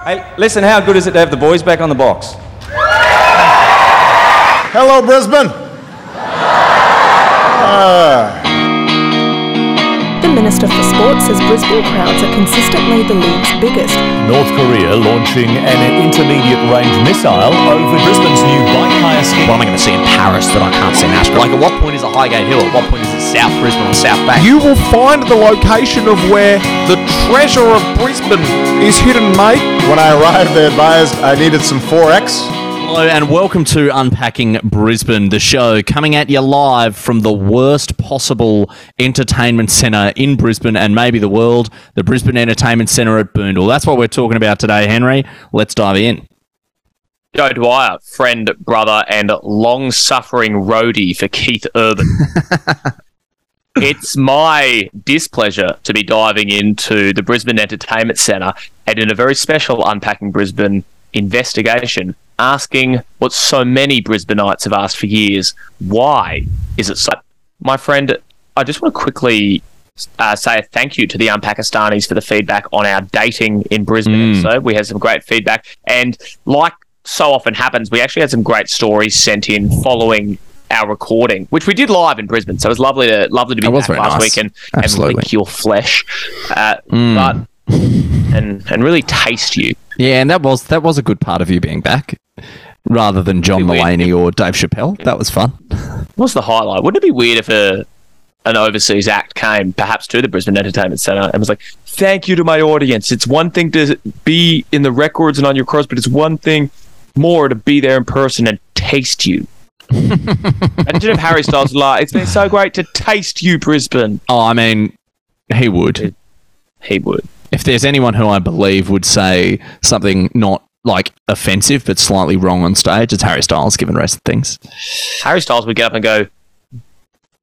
Hey, listen, how good is it to have the boys back on the box? Hello, Brisbane. The Minister for Sport says Brisbane crowds are consistently the league's biggest. North Korea launching an intermediate range missile over Brisbane's new bike hire scheme. What am I going to see in Paris that I can't see in Ashburn? Like, at what point is it Highgate Hill? At what point is it South Brisbane or South Bank? You will find the location of where the treasure of Brisbane is hidden, mate. When I arrived, they advised I needed some 4X. Hello and welcome to Unpacking Brisbane, the show coming at you live from the worst possible entertainment centre in Brisbane and maybe the world, the Brisbane Entertainment Centre at Boondall. That's what we're talking about today, Henry. Let's dive in. Joe Dwyer, friend, brother, and long suffering roadie for Keith Urban. it's my displeasure to be diving into the Brisbane Entertainment Centre and in a very special Unpacking Brisbane investigation, asking what so many Brisbaneites have asked for years why is it so? My friend, I just want to quickly uh, say a thank you to the Unpakistanis for the feedback on our dating in Brisbane episode. We had some great feedback, and like so often happens, we actually had some great stories sent in following our recording, which we did live in Brisbane. So it was lovely to lovely to be back last nice. week and, and lick your flesh, uh, Mm. but and and really taste you. Yeah, and that was that was a good part of you being back, rather than John It'd be weird. Mulaney or Dave Chappelle. That was fun. What's the highlight? Wouldn't it be weird if a an overseas act came perhaps to the Brisbane Entertainment Centre and was like, "Thank you to my audience. It's one thing to be in the records and on your cross, but it's one thing more to be there in person and taste you." Imagine if Harry Styles like, "It's been so great to taste you, Brisbane." Oh, I mean, he would. He would. If there's anyone who I believe would say something not like offensive but slightly wrong on stage, it's Harry Styles, given the rest of things. Harry Styles would get up and go,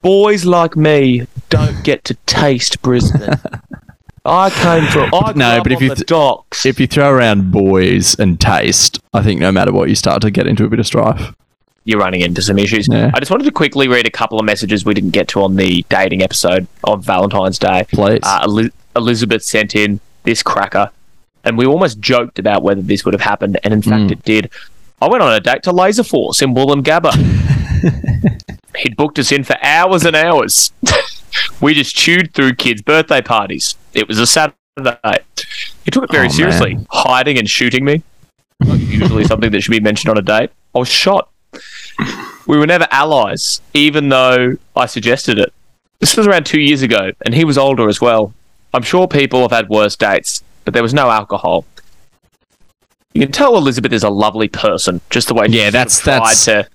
"Boys like me don't get to taste Brisbane." I came from. I grew No, but if you th- docks. If you throw around boys and taste, I think no matter what, you start to get into a bit of strife. you're running into some issues. Yeah. I just wanted to quickly read a couple of messages we didn't get to on the dating episode of Valentine's Day. Please. Uh, Eli- Elizabeth sent in this cracker, and we almost joked about whether this would have happened, and in fact, Mm. it did. I went on a date to Laser Force in Woolloongabba. He'd booked us in for hours and hours. we just chewed through kids' birthday parties. It was a Saturday. He took it very Oh, seriously, man. hiding and shooting me. Not usually something that should be mentioned on a date. I was shot. We were never allies, even though I suggested it. This was around two years ago, and he was older as well. I'm sure people have had worse dates, but there was no alcohol. You can tell Elizabeth is a lovely person, just the way she Yeah, that's- tried that's- to.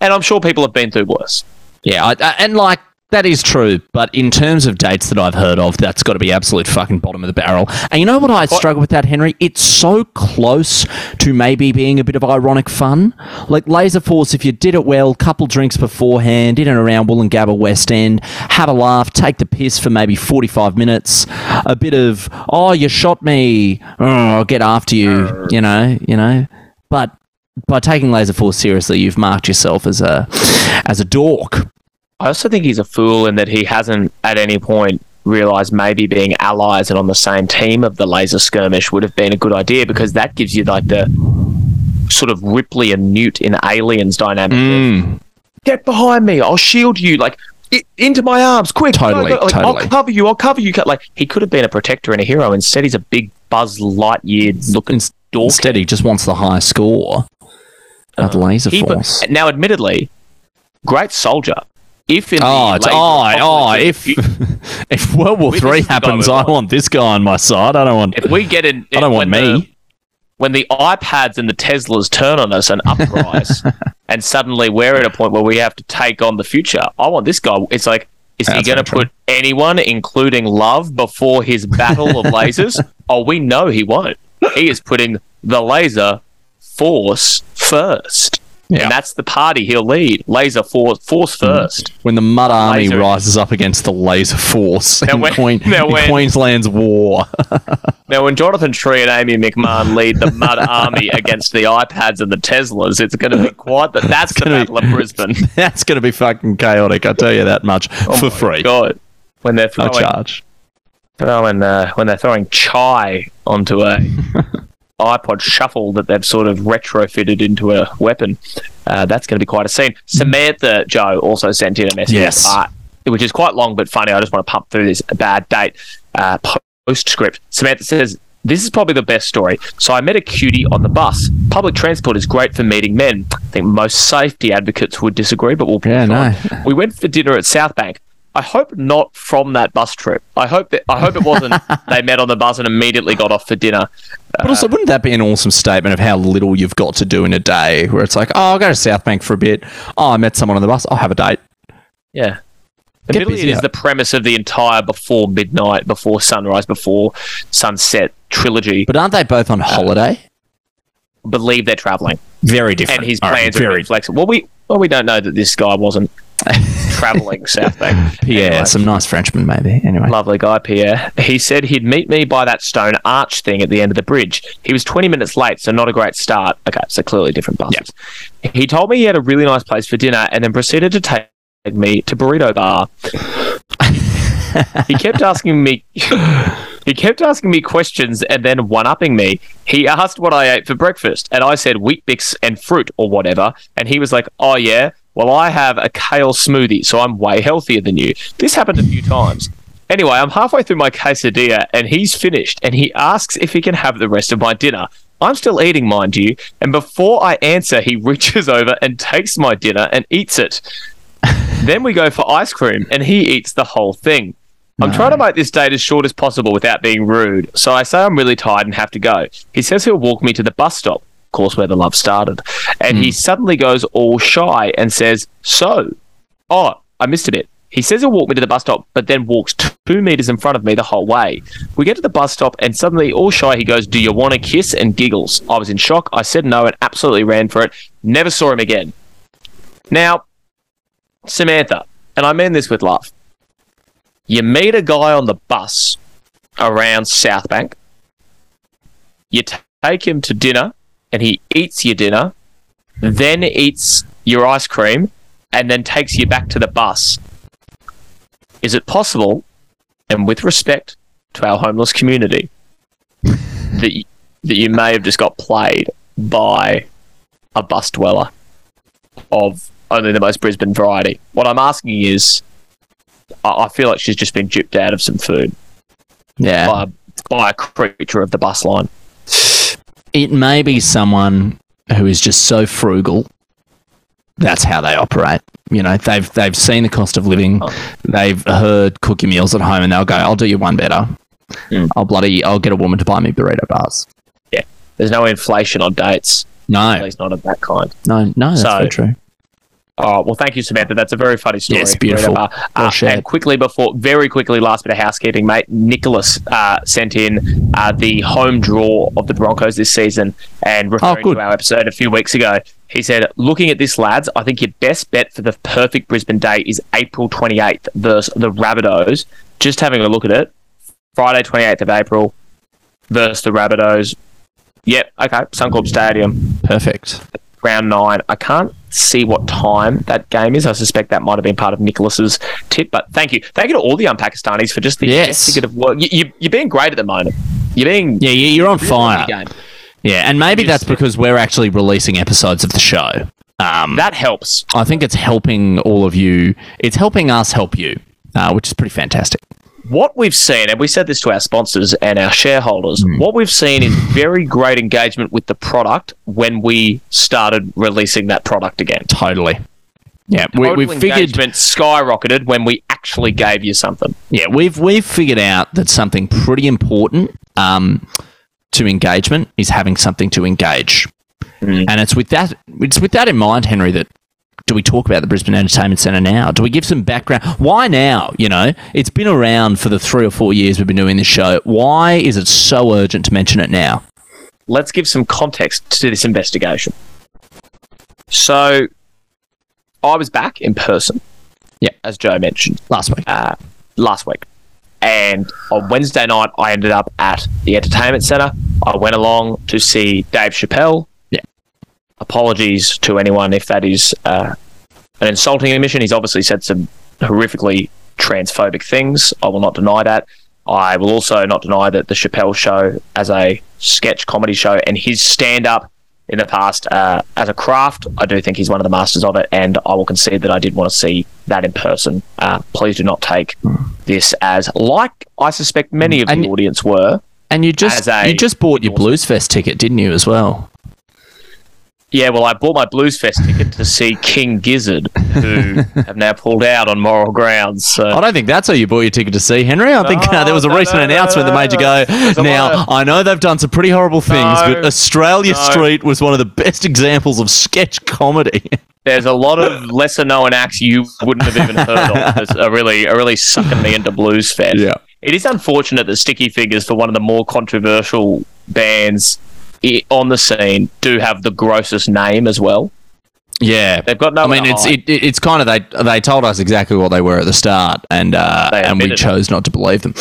And I'm sure people have been through worse. Yeah, I, I, and like that is true, but in terms of dates that I've heard of, that's got to be absolute fucking bottom of the barrel. And you know what I oh. struggle with that, Henry? It's so close to maybe being a bit of ironic fun. Like Laser Force, if you did it well, couple drinks beforehand, in and around Woolloongabba West End, have a laugh, take the piss for maybe forty-five minutes, a bit of oh you shot me, oh, I'll get after you, you know, you know, but. By taking Laser Force seriously, you've marked yourself as a as a dork. I also think he's a fool in that he hasn't at any point realized maybe being allies and on the same team of the laser skirmish would have been a good idea because that gives you like the sort of Ripley and Newt in Aliens dynamic. Mm. of, Get behind me! I'll shield you! Like into my arms, quick! Totally. Like, totally. I'll cover you. I'll cover you. Like he could have been a protector and a hero. Instead, he's a big Buzz Lightyear looking dork. Instead, he just wants the high score of the laser He- force. now, admittedly, great soldier. If in Oh, the it's, oh, oh, if if World War Three is the guy happens, I want. this guy on my side. I don't want. if we get in, I don't want me. the- when the iPads and the Teslas turn on us and uprise, and suddenly we're at a point where we have to take on the future, I want this guy. It's like, is he going to put anyone, including love, before his battle of lasers? oh, we know he won't. He is putting the laser force first. Yeah. And that's the party he'll lead. Laser force, force first. when the Mud Army laser- rises up against the Laser Force Now in, when- Queen, now in when- Queensland's war. Now, when Jonathan Sri and Amy MacMahon lead the Mud Army against the iPads and the Teslas, it's going to be quite the, that's the gonna be- Battle of Brisbane. That's going to be fucking chaotic. I tell you that much for free, Oh God, when they're no throwing, charge. throwing uh, when they're throwing chai onto a iPod Shuffle that they've sort of retrofitted into a weapon. Uh, that's going to be quite a scene. Samantha Joe also sent in a message, Yes. uh, which is quite long but funny. I just want to pump through this bad date uh, postscript. Samantha says, This is probably the best story. So I met a cutie on the bus. Public transport is great for meeting men. I think most safety advocates would disagree, but we'll Yeah, no. We went for dinner at South Bank. I hope not from that bus trip. I hope that I hope it wasn't they met on the bus and immediately got off for dinner. But also, uh, wouldn't that be an awesome statement of how little you've got to do in a day? Where it's like, oh, I'll go to South Bank for a bit. Oh, I met someone on the bus. I'll have a date. Yeah. It is the premise of the entire before midnight, before sunrise, before sunset trilogy. But aren't they both on uh, holiday? believe they're traveling, Very different. and his plans are very very flexible. Well, we well we don't know that this guy wasn't traveling South Bank. Pierre, Anyway. some nice Frenchmen, maybe. Anyway, Lovely guy, Pierre. He said he'd meet me by that stone arch thing at the end of the bridge. He was 20 minutes late, so not a great start. Okay, so clearly different buses. He told me he had a really nice place for dinner and then proceeded to take me to Burrito Bar. he kept asking me. He kept asking me questions and then one upping me. He asked what I ate for breakfast, and I said Weet-Bix and fruit or whatever. And he was like, Oh, yeah, well, I have a kale smoothie, so I'm way healthier than you. This happened a few times. Anyway, I'm halfway through my quesadilla and he's finished, and he asks if he can have the rest of my dinner. I'm still eating, mind you, and before I answer, he reaches over and takes my dinner and eats it. then we go for ice cream, and he eats the whole thing. I'm trying to make this date as short as possible without being rude, so I say I'm really tired and have to go. He says he'll walk me to the bus stop, course, where the love started, and he hmm. suddenly goes all shy and says, So, oh, I missed a bit. He says he'll walk me to the bus stop, but then walks two meters in front of me the whole way. We get to the bus stop, and suddenly, all shy, he goes, Do you want a kiss? and giggles. I was in shock. I said no and absolutely ran for it. Never saw him again. Now, Samantha, and I mean this with love. You meet a guy on the bus around South Bank. You t- take him to dinner, and he eats your dinner, then eats your ice cream, and then takes you back to the bus. Is it possible, and with respect to our homeless community, that you, that you may have just got played by a bus dweller of only the most Brisbane variety? What I'm asking is, I, I feel like she's just been gypped out of some food yeah. by, by a creature of the bus line. It may be someone who is just so frugal. That's how they operate. You know, they've they've seen the cost of living. They've heard cook your meals at home, and they'll go, "I'll do you one better. Mm. I'll bloody I'll get a woman to buy me burrito bars." Yeah, there's no inflation on dates, at No, least not of that kind. no, no. That's So- true. Oh, well, thank you, Samantha. That's a very funny story. Yes, beautiful. Uh, Well and quickly before, very quickly, last bit of housekeeping, mate. Nicholas uh, sent in uh, the home draw of the Broncos this season, and referring Oh, to our episode a few weeks ago, he said, "Looking at this, lads, I think your best bet for the perfect Brisbane day is April 28th versus the Rabbitohs. Just having a look at it, Friday 28th of April versus the Rabbitohs. Yep, okay, Suncorp Stadium, Perfect. Round nine. I can't see what time that game is. I suspect that might have been part of Nicholas's tip. But thank you, thank you to all the Unpakistanis for just the Yes. work. You, you, you're being great at the moment. You're being Yeah, you- you're on fire. Yeah, and maybe that's because we're actually releasing episodes of the show. Um, That helps. I think it's helping all of you. It's helping us help you, uh, which is pretty fantastic. What we've seen, and we said this to our sponsors and our shareholders, Hmm. what we've seen is very great engagement with the product when we started releasing that product again. Totally. Yeah, we, Total we've figured. engagement skyrocketed when we actually gave you something. Yeah, we've we've figured out that something pretty important um, to engagement is having something to engage, Mm. and it's with that it's with that in mind, Henry. That do we talk about the Brisbane Entertainment Centre now? Do we give some background? Why now? You know, it's been around for the three or four years we've been doing this show. Why is it so urgent to mention it now? let's give some context to this investigation. So, I was back in person. Yeah. As Joe mentioned Last week, uh, last week. And on Wednesday night, I ended up at the entertainment centre. I went along to see Dave Chappelle. Yeah. Apologies to anyone if that is uh, an insulting admission. He's obviously said some horrifically transphobic things. I will not deny that. I will also not deny that the Chappelle show as a sketch comedy show, and his stand up in the past uh, as a craft, I do think he's one of the masters of it, and I will concede that I did want to see that in person. Uh, please do not take this as like I suspect many of And- the audience were. And you just a- you just bought your Blues Fest ticket, didn't you, as well? Yeah, well, I bought my Blues Fest ticket to see King Gizzard, who have now pulled out on moral grounds. So. I don't think that's how you bought your ticket to see Henry. I think uh, there was a no, recent no, no, announcement that made you go. Now I know they've done some pretty horrible things, No, but Australia no. Street was one of the best examples of sketch comedy. There's a lot of lesser known acts you wouldn't have even heard of that are really are really sucking me into Blues Fest. Yeah. It is unfortunate that Sticky Fingers, for one of the more controversial bands on the scene, do have the grossest name as well. Yeah, They've got no. I mean, it's it, it- it's kind of they they told us exactly what they were at the start, and uh, and we chose not to believe them.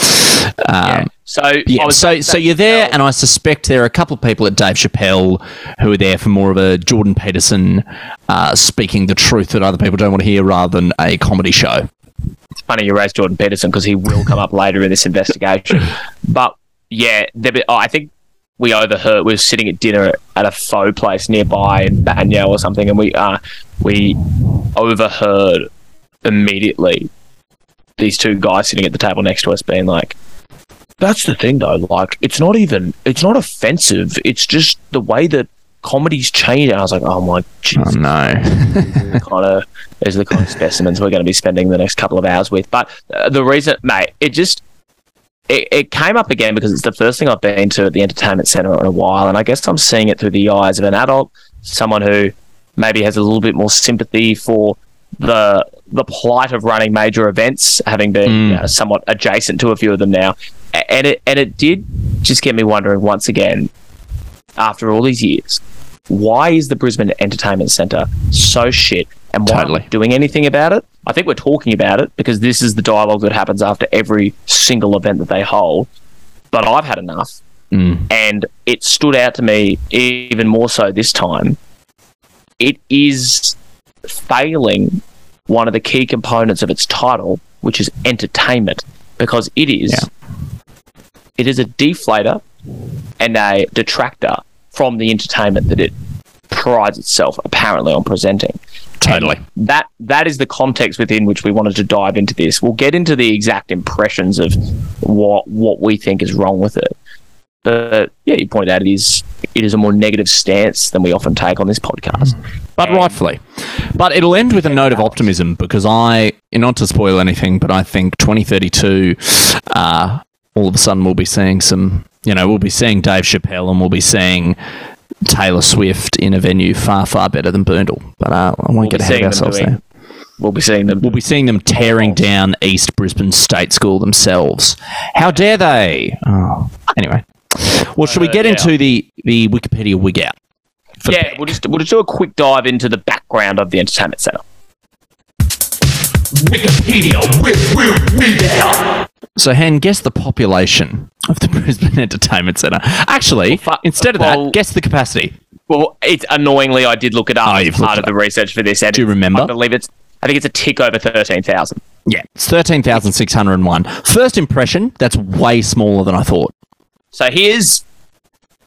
Um, So Yeah, so so you're there, and I suspect there are a couple of people at Dave Chappelle who are there for more of a Jordan Peterson uh, speaking the truth that other people don't want to hear, rather than a comedy show. it's funny you raised Jordan Peterson because he will come up later in this investigation. But yeah, oh, I think we overheard. We were sitting at dinner at a faux place nearby in Banyo or something, and we uh, we overheard immediately these two guys sitting at the table next to us being like. That's the thing, though. Like, it's not even. It's not offensive. It's just the way that comedy's changed. And I was like, oh my Jesus oh no, the kind of those are the kind of specimens we're going to be spending the next couple of hours with. But uh, the reason, mate, it just it, it came up again because it's the first thing I've been to at the entertainment center in a while, and I guess I'm seeing it through the eyes of an adult, someone who maybe has a little bit more sympathy for the the plight of running major events, having been uh, somewhat adjacent to a few of them now, and it and it did just get me wondering once again, after all these years, why is the Brisbane Entertainment Centre so shit? And why Totally. doing anything about it? I think we're talking about it because this is the dialogue that happens after every single event that they hold. But I've had enough, Mm. and it stood out to me even more so this time. It is failing one of the key components of its title, which is entertainment, because it is it is a deflator and a detractor from the entertainment that it prides itself apparently on presenting. Totally. And that that is the context within which we wanted to dive into this. We'll get into the exact impressions of what what we think is wrong with it. But yeah, you point out it is it is a more negative stance than we often take on this podcast. but rightfully. But it'll end with a note of optimism because I, not to spoil anything, but I think 2032, uh, all of a sudden we'll be seeing some, you know, we'll be seeing Dave Chappelle and we'll be seeing Taylor Swift in a venue far, far better than Boondall. But uh, I won't We'll get ahead of ourselves doing- there. We'll be seeing them. We'll be seeing them tearing down East Brisbane State School themselves. How dare they? Oh, anyway. Well, should we get Uh, yeah. into the, the Wikipedia wig out? yeah, we'll just we'll just do a quick dive into the background of the entertainment center. So, Hen, guess the population of the Brisbane Entertainment Centre. Actually, fu- instead of well- that, guess the capacity. Well, it's annoyingly I did look it up Oh, as part of the research for this. And Do you remember? I believe it's. I think it's a tick over thirteen thousand. Yeah, it's 13,601. First impression, that's way smaller than I thought. So here's.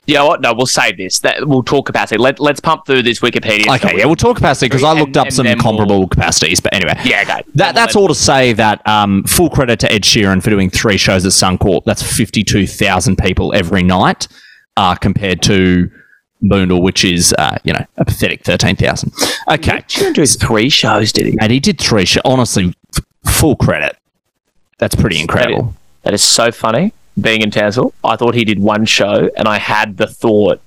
You know what? No, we'll save this. That we'll talk capacity. Let Let's pump through this Wikipedia. Okay, yeah, we'll talk capacity because I And- looked up and some then we'll- comparable capacities. But anyway, Yeah, okay. That, that's all to say that um, full credit to Ed Sheeran for doing three shows at Suncorp. That's 52,000 people every night uh, compared to Boondall, which is, uh, you know, a pathetic 13,000. Okay. Sheeran do three shows, did he? And he did three shows. Honestly, f- full credit. That's pretty incredible. That is so funny. Being in Townsville, I thought he did one show, and I had the thought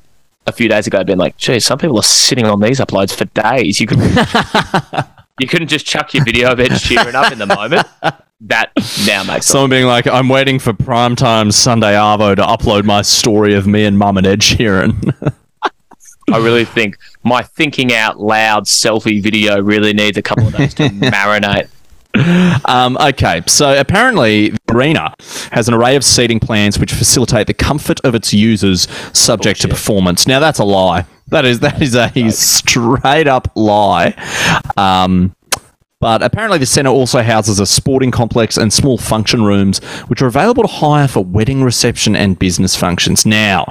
a few days ago, being like, "Gee, some people are sitting on these uploads for days. You could, you couldn't just chuck your video of Ed Sheeran up in the moment." That now makes sense. Someone being like, I'm waiting for primetime Sunday Arvo to upload my story of me and mum and Ed Sheeran. I really think my thinking out loud selfie video really needs a couple of days to marinate. Um, okay, so apparently the arena has an array of seating plans which facilitate the comfort of its users, subject to performance. Now that's a lie. That is that is a straight up lie. Um, But apparently, the centre also houses a sporting complex and small function rooms, which are available to hire for wedding reception and business functions. Now,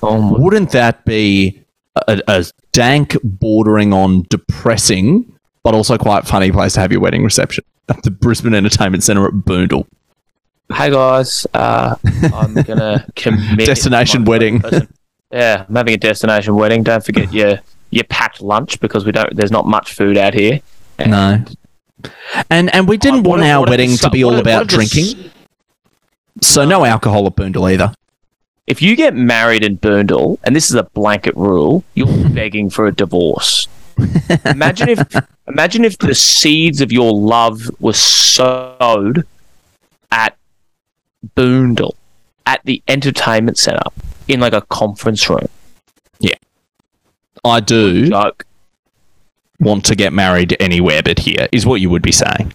wouldn't that be a, a dank, bordering on depressing, but also quite funny place to have your wedding reception? At the Brisbane Entertainment Centre at Boondall. Hey guys, uh, I'm gonna commit Destination wedding. Yeah, I'm having a destination wedding. Don't forget your your packed lunch because we don't. There's not much food out here. No. And and we didn't Uh, want our wedding to be all about what if the s- drinking. So no alcohol at Boondall either. If you get married in Boondall, and this is a blanket rule, you're begging for a divorce. Imagine if imagine if the seeds of your love were sowed at Boondall, at the entertainment centre, in like a conference room. Yeah, I do Joke. want to get married anywhere but here, is what you would be saying.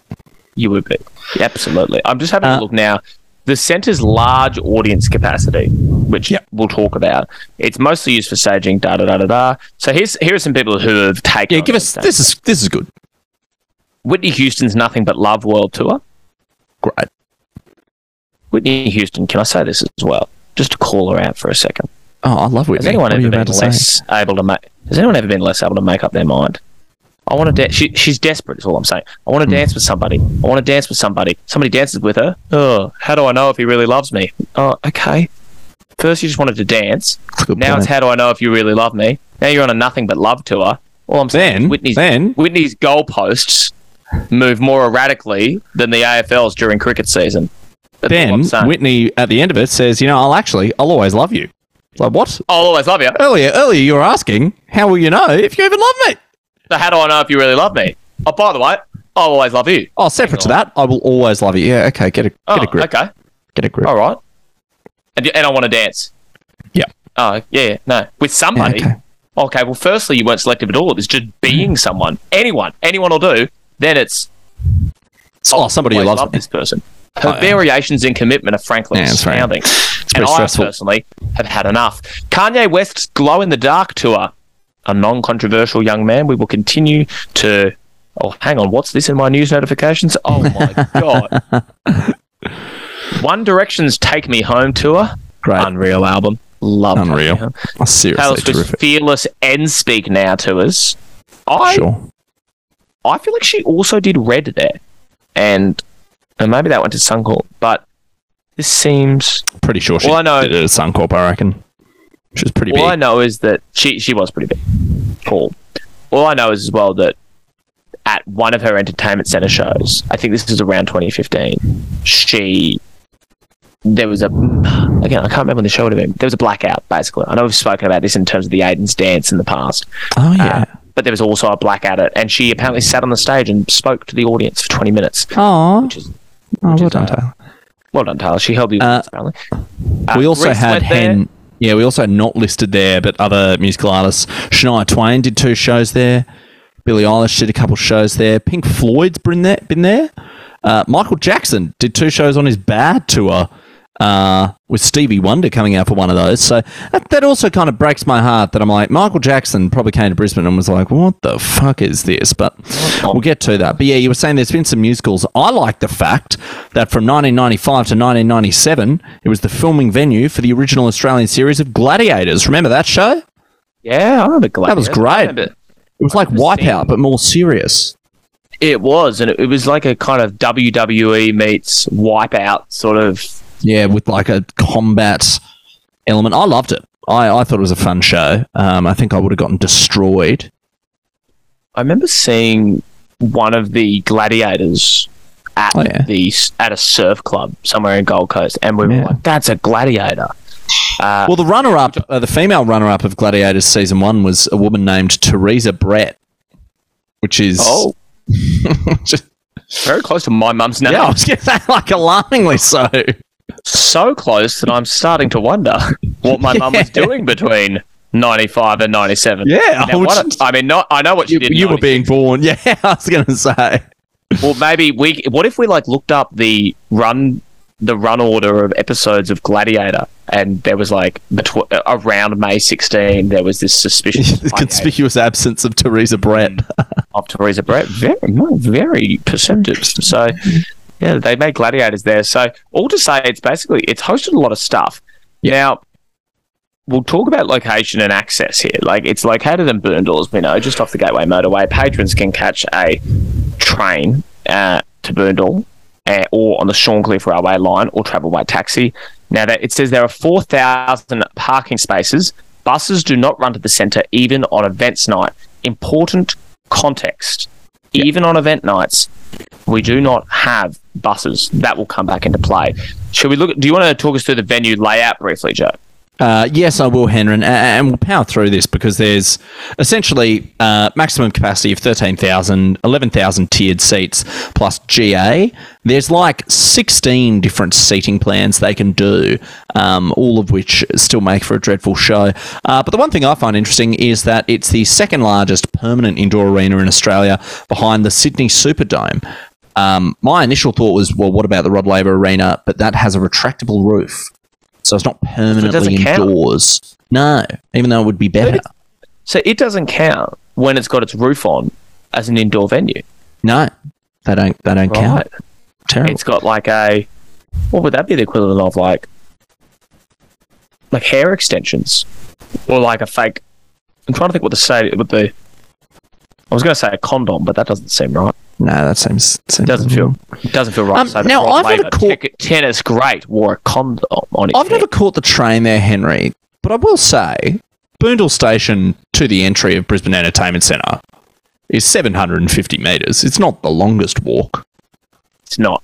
You would be. Absolutely. I'm just having Uh, a look now. The center's large audience capacity, which Yep. we'll talk about, it's mostly used for staging, da da da da da. So here's here are some people who have taken. Yeah, give us this is this is good. Whitney Houston's Nothing But Love World Tour. Great. Whitney Houston, can I say this as well? Just to call her out for a second. Oh, I love Whitney. Has anyone What ever been to say? less able to make? Has anyone ever been less able to make up their mind? I want to dance. She, she's desperate. Is all I'm saying. I want to Hmm. dance with somebody. I want to dance with somebody. Somebody dances with her. Oh, how do I know if he really loves me? Oh, okay. First, you just wanted to dance. Good Now point. it's how do I know if you really love me? Now you're on a nothing but love tour. All I'm saying, Then- is Whitney's then- Whitney's goalposts move more erratically than the AFL's during cricket season. That's Then. Whitney at the end of it says, "You know, I'll actually, I'll always love you." Like what? I'll always love you. Earlier, earlier you were asking, "How will you know if you even love me?" So how do I know if you really love me? Oh, by the way, I'll always love you. Oh, separate to that, I will always love you. Yeah, okay, get a get Oh, a grip, okay. get a grip. All right. And, and I want to dance. Yeah. Oh, yeah, no. With somebody. Yeah, okay. okay. well, firstly, you weren't selective at all. It was just being mm. someone. Anyone. Anyone will do. Then it's Oh, somebody who loves love this person. Oh, Her Oh, yeah. variations in commitment are frankly Yeah, that's right. astounding. And pretty I stressful. personally have had enough. Kanye West's Glow in the Dark tour. A non controversial young man. We will continue to. Oh, hang on. What's this in my news notifications? Oh, my God. One Direction's Take Me Home tour. Great, Unreal album. Love unreal. Oh, seriously, Taylor Swift's terrific. Fearless and Speak Now tours. I Sure. I feel like she also did Red there, and, and maybe that went to Suncorp. But this seems Pretty sure she Well, I know- did it at Suncorp, I reckon. She was pretty all I know is that she she was pretty big. Cool. All I know is as well that at one of her entertainment center shows, I think this is around 2015, she there was a again I can't remember when the show would have been. There was a blackout basically. I know we've spoken about this in terms of the Aiden's dance in the past. Oh yeah. Uh, but there was also a blackout, at, and she apparently sat on the stage and spoke to the audience for 20 minutes, Oh, which is oh well is, done, uh, Taylor. well done, Tyler. She held the Uh, apparently. Uh, we also Reese had Hen. there. Yeah, we also not listed there, but other musical artists. Shania Twain did two shows there. Billie Eilish did a couple shows there. Pink Floyd's been there. Been there. Uh, Michael Jackson did two shows on his Bad tour uh, with Stevie Wonder coming out for one of those. So that, that also kind of breaks my heart that I'm like, Michael Jackson probably came to Brisbane and was like, what the fuck is this? But we'll get to that. But yeah, you were saying there's been some musicals. I like the fact that from 1995 to 1997, it was the filming venue for the original Australian series of Gladiators. Remember that show? Yeah, I remember Gladiator. That was great. It was like Wipeout, but more serious. It was, and it, it was like a kind of WWE meets Wipeout sort of. Yeah, with like a combat element. I loved it. I, I thought it was a fun show. Um, I think I would have gotten destroyed. I remember seeing one of the gladiators at Oh, yeah. the at a surf club somewhere in Gold Coast, and we were Yeah. like, "That's a gladiator." Uh, Well, the runner-up, uh, the female runner-up of Gladiators season one was a woman named Teresa Brett, which is oh, very close to my mum's name. yeah, I was going to say like alarmingly so. So close that I'm starting to wonder what my mum was doing between 95 and 97. Yeah, I Now, was what- just- I mean, not, I know what she You, did. you were being born. Yeah, I was going to say. Well, maybe we. What if we like looked up the run the run order of episodes of Gladiator, and there was like betw- uh, around May 16, there was this suspicious conspicuous absence of Teresa Brett. Mm. of Teresa Brett. Very, very perceptive. So, yeah, they made gladiators there. So, all to say, it's basically it's hosted a lot of stuff. Now, we'll talk about location and access here. Like, it's located in Boondall, as we know, just off the Gateway Motorway. Patrons can catch a train uh, to Boondall. Uh, or on the Shorncliffe Railway line, or travel by taxi. Now, that it says there are 4,000 parking spaces. Buses do not run to the centre even on events night. Important context. Even on event nights, we do not have buses. That will come back into play. Should we look? Do you want to talk us through the venue layout briefly, Joe? Uh, yes, I will, Henry, and we'll power through this because there's essentially uh, maximum capacity of 13,000, 11,000 tiered seats plus GA. There's like 16 different seating plans they can do, um, all of which still make for a dreadful show. Uh, but the one thing I find interesting is that it's the second largest permanent indoor arena in Australia behind the Sydney Superdome. Um, my initial thought was, well, what about the Rod Laver Arena? But that has a retractable roof so it's not permanently count. indoors. No, even though it would be better. So it doesn't count when it's got its roof on as an indoor venue. No, they don't. They don't count. Terrible. It's got like a what would that be the equivalent of like like hair extensions or like a fake. I'm trying to think what to say. What the I was going to say a condom, but that doesn't seem right. no, that seems. seems Doesn't feel it doesn't feel right. Um, that now, I've never caught- te- tennis great wore a condom on I've never caught the train there, Henry, but I will say, Boondall Station to the entry of Brisbane Entertainment Centre is 750 metres. It's not the longest walk. It's not.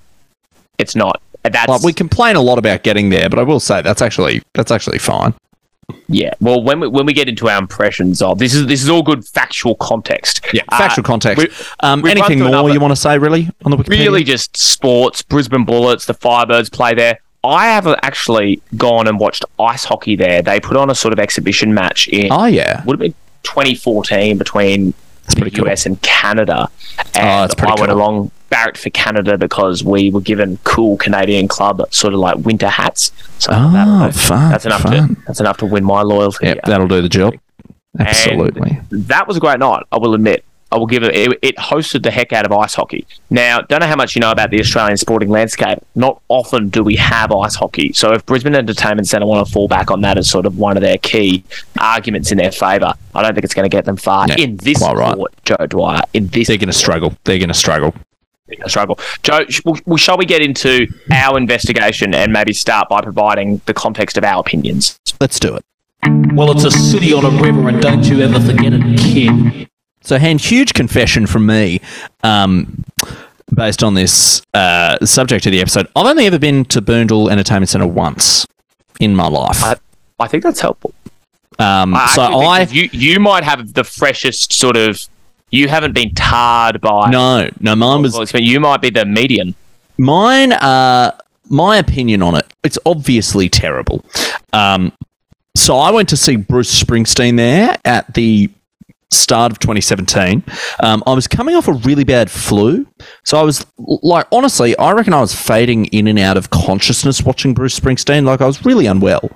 It's not. That's Like we complain a lot about getting there, but I will say that's actually that's actually fine. Yeah. Well, when we when we get into our impressions of this is this is all good factual context. Yeah, Uh, factual context. we- um, anything more another- you want to say, really, on the Wikipedia? really just sports. Brisbane Bullets, the Firebirds play there. I have actually gone and watched ice hockey there. They put on a sort of exhibition match in Oh yeah, would have been 2014 between the pretty cool. US and Canada. And Oh, that's pretty I went cool. along barracked for Canada because we were given cool Canadian club sort of like winter hats. So ah, I thought that- Oh, fun, that's enough fun. to that's enough to win my loyalty. Yep, that'll do the job. And Absolutely. that was a great night, I will admit. I will give it, it. It hosted the heck out of ice hockey. Now, don't know how much you know about the Australian sporting landscape. Not often do we have ice hockey. So, if Brisbane Entertainment Centre want to fall back on that as sort of one of their key arguments in their favour, I don't think it's going to get them far Yeah, in this quite right. sport, Joe Dwyer. In this They're going to struggle. They're going to struggle. Struggle. Joe, sh- well, well, shall we get into our investigation and maybe start by providing the context of our opinions? Let's do it. Well, it's a city on a river, and don't you ever forget it, kid. So, hand huge confession from me, um, based on this uh, subject of the episode. I've only ever been to Boondall Entertainment Centre once in my life. I, I think that's helpful. um, I so I you you might have the freshest sort of. You haven't been tarred by. no no mine was Well, you might be the median. Mine, uh, my opinion on it, it's obviously terrible. Um, so I went to see Bruce Springsteen there at the start of 2017. Um, I was coming off a really bad flu. So I was like, honestly, I reckon I was fading in and out of consciousness watching Bruce Springsteen. Like I was really unwell.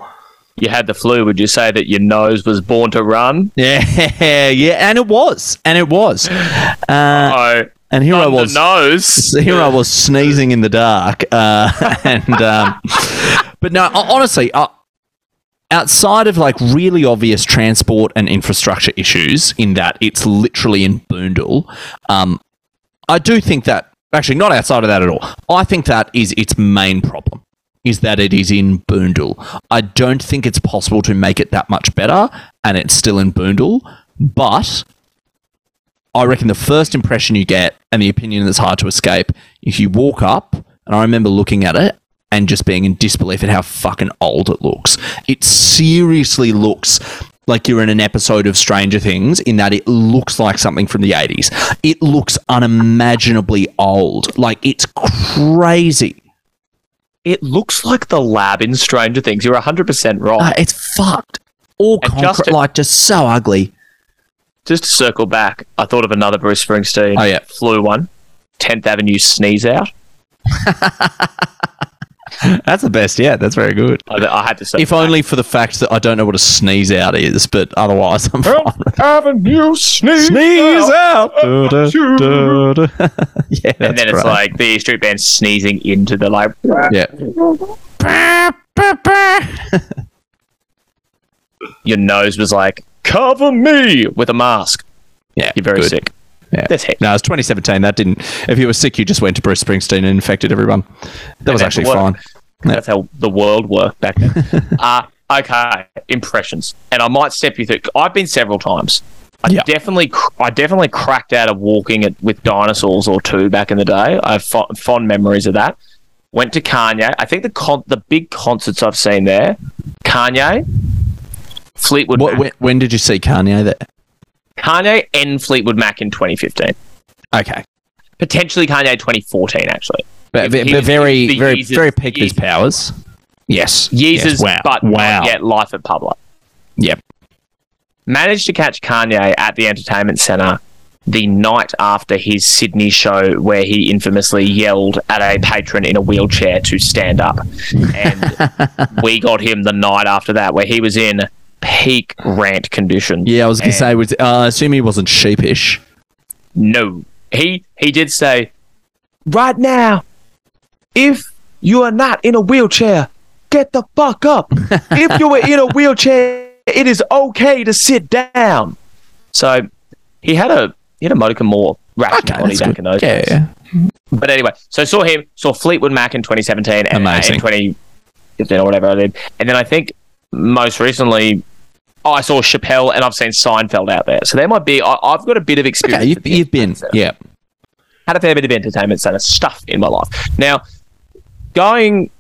You had the flu. Would you say that your nose was born to run? Yeah, yeah, and it was, and it was. Uh, Oh, and here I on the was. nose. Here I was sneezing in the dark, uh, and um, but no, honestly, uh, outside of like really obvious transport and infrastructure issues, in that it's literally in Boondall, um, I do think that actually not outside of that at all. I think that is its main problem. Is that it is in Boondall. I don't think it's possible to make it that much better, and it's still in Boondall. But I reckon the first impression you get and the opinion that's hard to escape, if you walk up, and I remember looking at it and just being in disbelief at how fucking old it looks. It seriously looks like you're in an episode of Stranger Things in that it looks like something from the 80s. It looks unimaginably old. Like it's crazy. It looks like the lab in Stranger Things. You're 100% right. Uh, it's fucked. All And concrete, just- like just so ugly. Just to circle back, I thought of another Bruce Springsteen Oh, yeah. flu one. 10th Avenue sneeze out. That's the best. Yeah, that's very good. I, I had to say. If only for the fact that I don't know what a sneeze out is, but otherwise I'm fine. Avenue sneeze, Sneeze out. Da, da, da, da. yeah, and then it's like the Street Band sneezing into the like. yeah. Your nose was like, cover me with a mask. Yeah, You're very good. sick. Yeah. That's heck. No, it was 2017. That didn't. If you were sick, you just went to Bruce Springsteen and infected everyone. That was actually fine. Yeah. That's how the world worked back then. uh, okay, impressions, and I might step you through. I've been several times. I definitely, I definitely cracked out of walking it with dinosaurs or two back in the day. I have fo- fond memories of that. Went to Kanye. I think the con- the big concerts I've seen there, Kanye, Fleetwood What, when, when did you see Kanye there? Kanye and Fleetwood Mac in 2015. Okay. Potentially Kanye 2014 actually. But, He but very, the very, very peak his powers. Yes. Yeezus, Yes. Wow. but wow. not yet Life of Pablo. Yep. managed to catch Kanye at the entertainment center the night after his Sydney show, where he infamously yelled at a patron in a wheelchair to stand up. And we got him the night after that, where he was in peak rant condition. Yeah, I was going to And say, was, uh, I assume he wasn't sheepish. no. He he did say, right now, if you are not in a wheelchair, get the fuck up. if you were in a wheelchair, it is okay to sit down. So he had a he had a modicum more rationality that's back in those Yeah, days. yeah. But anyway, so saw him, saw Fleetwood Mac in 2017 and Amazing. in 2015 or whatever I did. And then I think most recently, I saw Chappelle and I've seen Seinfeld out there. So there might be, I, I've got a bit of experience. Okay, you've, you've been. centre. Yeah. Had a fair bit of entertainment center stuff in my life. Now, going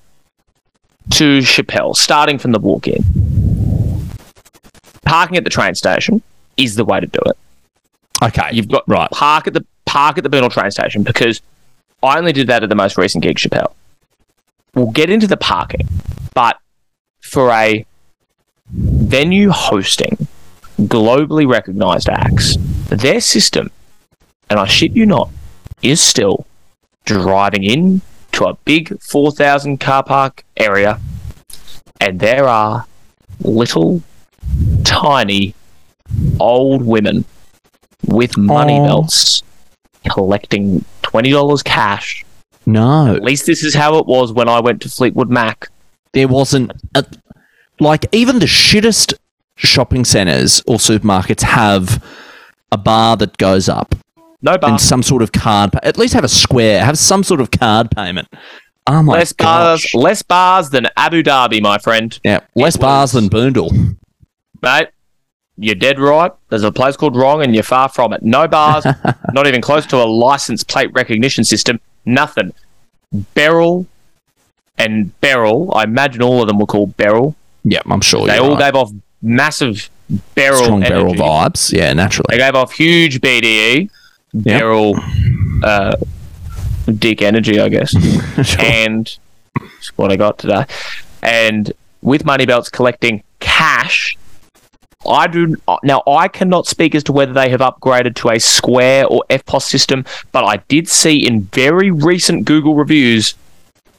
to Chappelle, starting from the walk in, parking at the train station is the way to do it. Okay. You've got right. park at the park at the Boondall train station because I only did that at the most recent gig, Chappelle. We'll get into the parking, but for a venue hosting globally recognized acts, their system, and I shit you not, is still driving in to a big 4,000 car park area, and there are little, tiny, old women with money Aw. belts collecting $20 cash. No. At least this is how it was when I went to Fleetwood Mac. there wasn't a, like even the shittest shopping centers or supermarkets have a bar that goes up No bar. and some sort of card pa- at least have a square have some sort of card payment oh my less bars, less bars than Abu Dhabi, my friend. yeah less It bars was- than Boondall Mate, you're dead right. There's a place called Wrong, and you're far from it. No bars, not even close to a license plate recognition system. Nothing. Beryl and Beryl. I imagine all of them were called Beryl. Yeah I'm sure They all right. gave off massive Beryl strong barrel vibes yeah naturally They gave off huge BDE, Beryl, uh, dick energy, I guess. Sure. and that's what I got today. And with money belts collecting cash, I do now. I cannot speak as to whether they have upgraded to a Square or EFTPOS system, but I did see in very recent Google reviews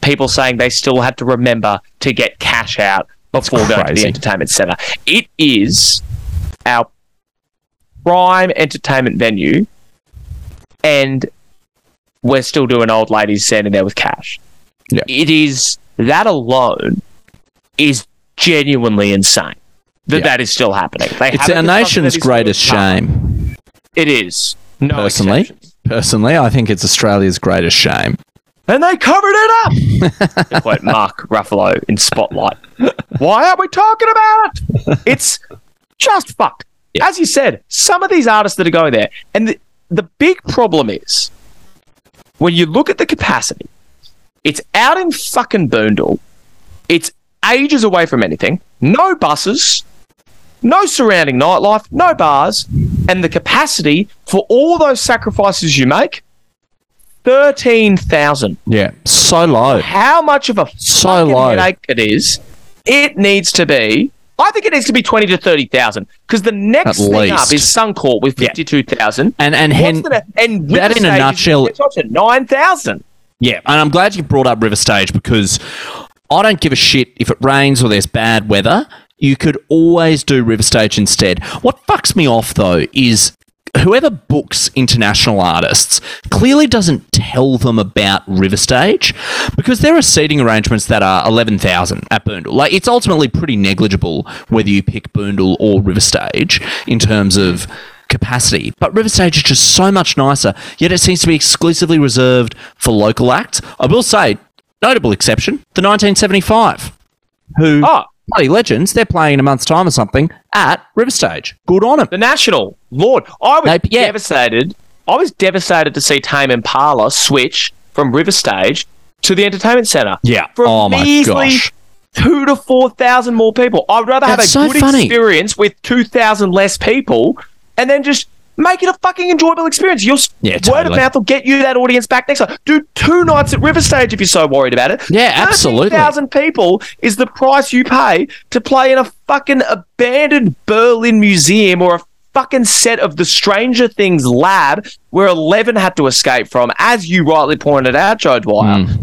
people saying they still had to remember to get cash out before going to the entertainment center. It is our prime entertainment venue, and we're still doing old ladies standing there with cash. Yeah. It is that alone is genuinely insane that Yeah. that is still happening. They it's our nation's that it's still greatest shame It is. No personally exceptions. personally I think it's Australia's greatest shame And they covered it up. quote Mark Ruffalo in Spotlight. Why aren't we talking about it? It's just fucked. As you said, some of these artists that are going there, and the, the big problem is when you look at the capacity, it's out in fucking Boondall. It's ages away from anything. No buses, no surrounding nightlife, no bars, and the capacity for all those sacrifices you make, thirteen thousand. yeah so low How much of a So low. headache it is? It needs to be. I think it needs to be twenty to thirty thousand because the next At thing up least. is Suncorp with Yeah. fifty-two thousand. and and hen, and that in a nutshell- nine thousand. Yeah, and I'm glad you brought up River Stage because I don't give a shit if it rains or there's bad weather. You could always do River Stage instead. What fucks me off though is whoever books international artists clearly doesn't tell them about River Stage because there are seating arrangements that are 11,000 at Boondall. Like it's ultimately pretty negligible whether you pick Boondall or River Stage in terms of capacity. But River Stage is just so much nicer, yet it seems to be exclusively reserved for local acts. I will say, notable exception, the 1975, who Oh. Bloody legends, they're playing in a month's time or something at River Stage. Good on them. The National, Lord, I was Nope, yeah. devastated. I was devastated to see Tame Impala switch from River Stage to the Entertainment Centre. Yeah. for Oh my gosh. two to four thousand more people. I'd rather have a so good funny. experience with two thousand less people, and then just make it a fucking enjoyable experience. Your Yeah, word of mouth will get you that audience back next time. Do two nights at River Stage if you're so worried about it. Yeah, absolutely. Thousand people is the price you pay to play in a fucking abandoned Berlin museum or a fucking set of the Stranger Things lab where Eleven had to escape from, as you rightly pointed out, Joe Dwyer. Hmm.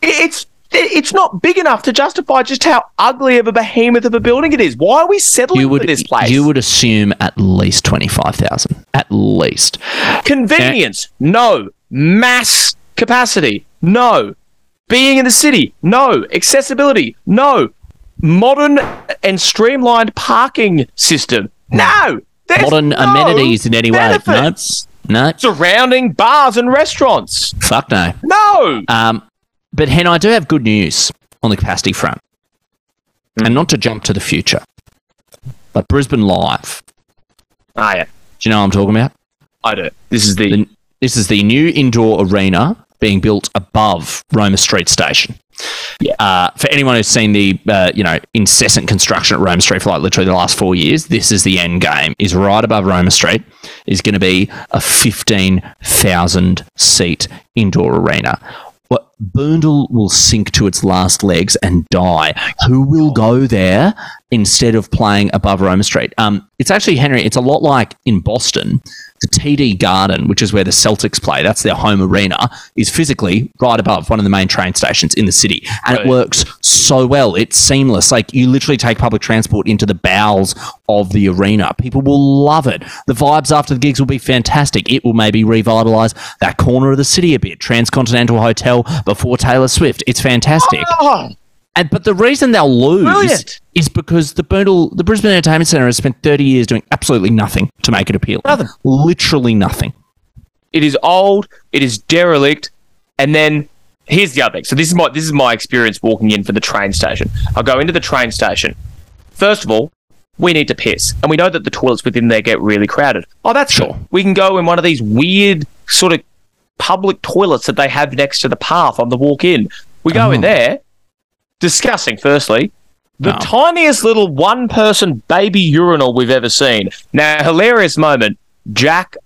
It's it's not big enough to justify just how ugly of a behemoth of a building it is. Why are we settling You would for this place? you would assume at least 25,000. At least. Convenience, no. Mass capacity, no. Being in the city, no. Accessibility, no. Modern and streamlined parking system, no. There's Modern no amenities in any way. Nope. benefits. No. Surrounding bars and restaurants, Fuck no. no. Um, but Hen, I do have good news on the capacity front, and not to jump to the future, but Brisbane Live. Ah, yeah, Do you know what I'm talking about? I do. This is the The, this is the new indoor arena being built above Roma Street Station. Yeah. Uh, for anyone who's seen the uh, you know incessant construction at Roma Street for like literally the last four years, this is the end game. Is right above Roma Street is going to be a fifteen thousand seat indoor arena. What Boondall will sink to its last legs and die. Who will go there instead of playing above Roma Street? Um, it's actually Henry. It's a lot like in Boston. TD Garden, which is where the Celtics play, that's their home arena, is physically right above one of the main train stations in the city. And Right. it works so well. It's seamless. Like you literally take public transport into the bowels of the arena. People will love it. The vibes after the gigs will be fantastic. It will maybe revitalize that corner of the city a bit. Transcontinental Hotel before Taylor Swift. It's fantastic. oh, And but the reason they'll lose Brilliant. is because the Boondall, the Brisbane Entertainment Centre has spent 30 years doing absolutely nothing to make it appeal. Nothing. Literally nothing. it is old, it is derelict, and then here's the other thing. So this is my this is my experience walking in for the train station. I go into the train station. First of all, we need to piss, and we know that the toilets within there get really crowded. Oh, that's Sure. cool. We can go in one of these weird sort of public toilets that they have next to the path on the walk in. We go in Oh. there. Disgusting, firstly. The Oh. tiniest little one person baby urinal we've ever seen. Now, hilarious moment. Jack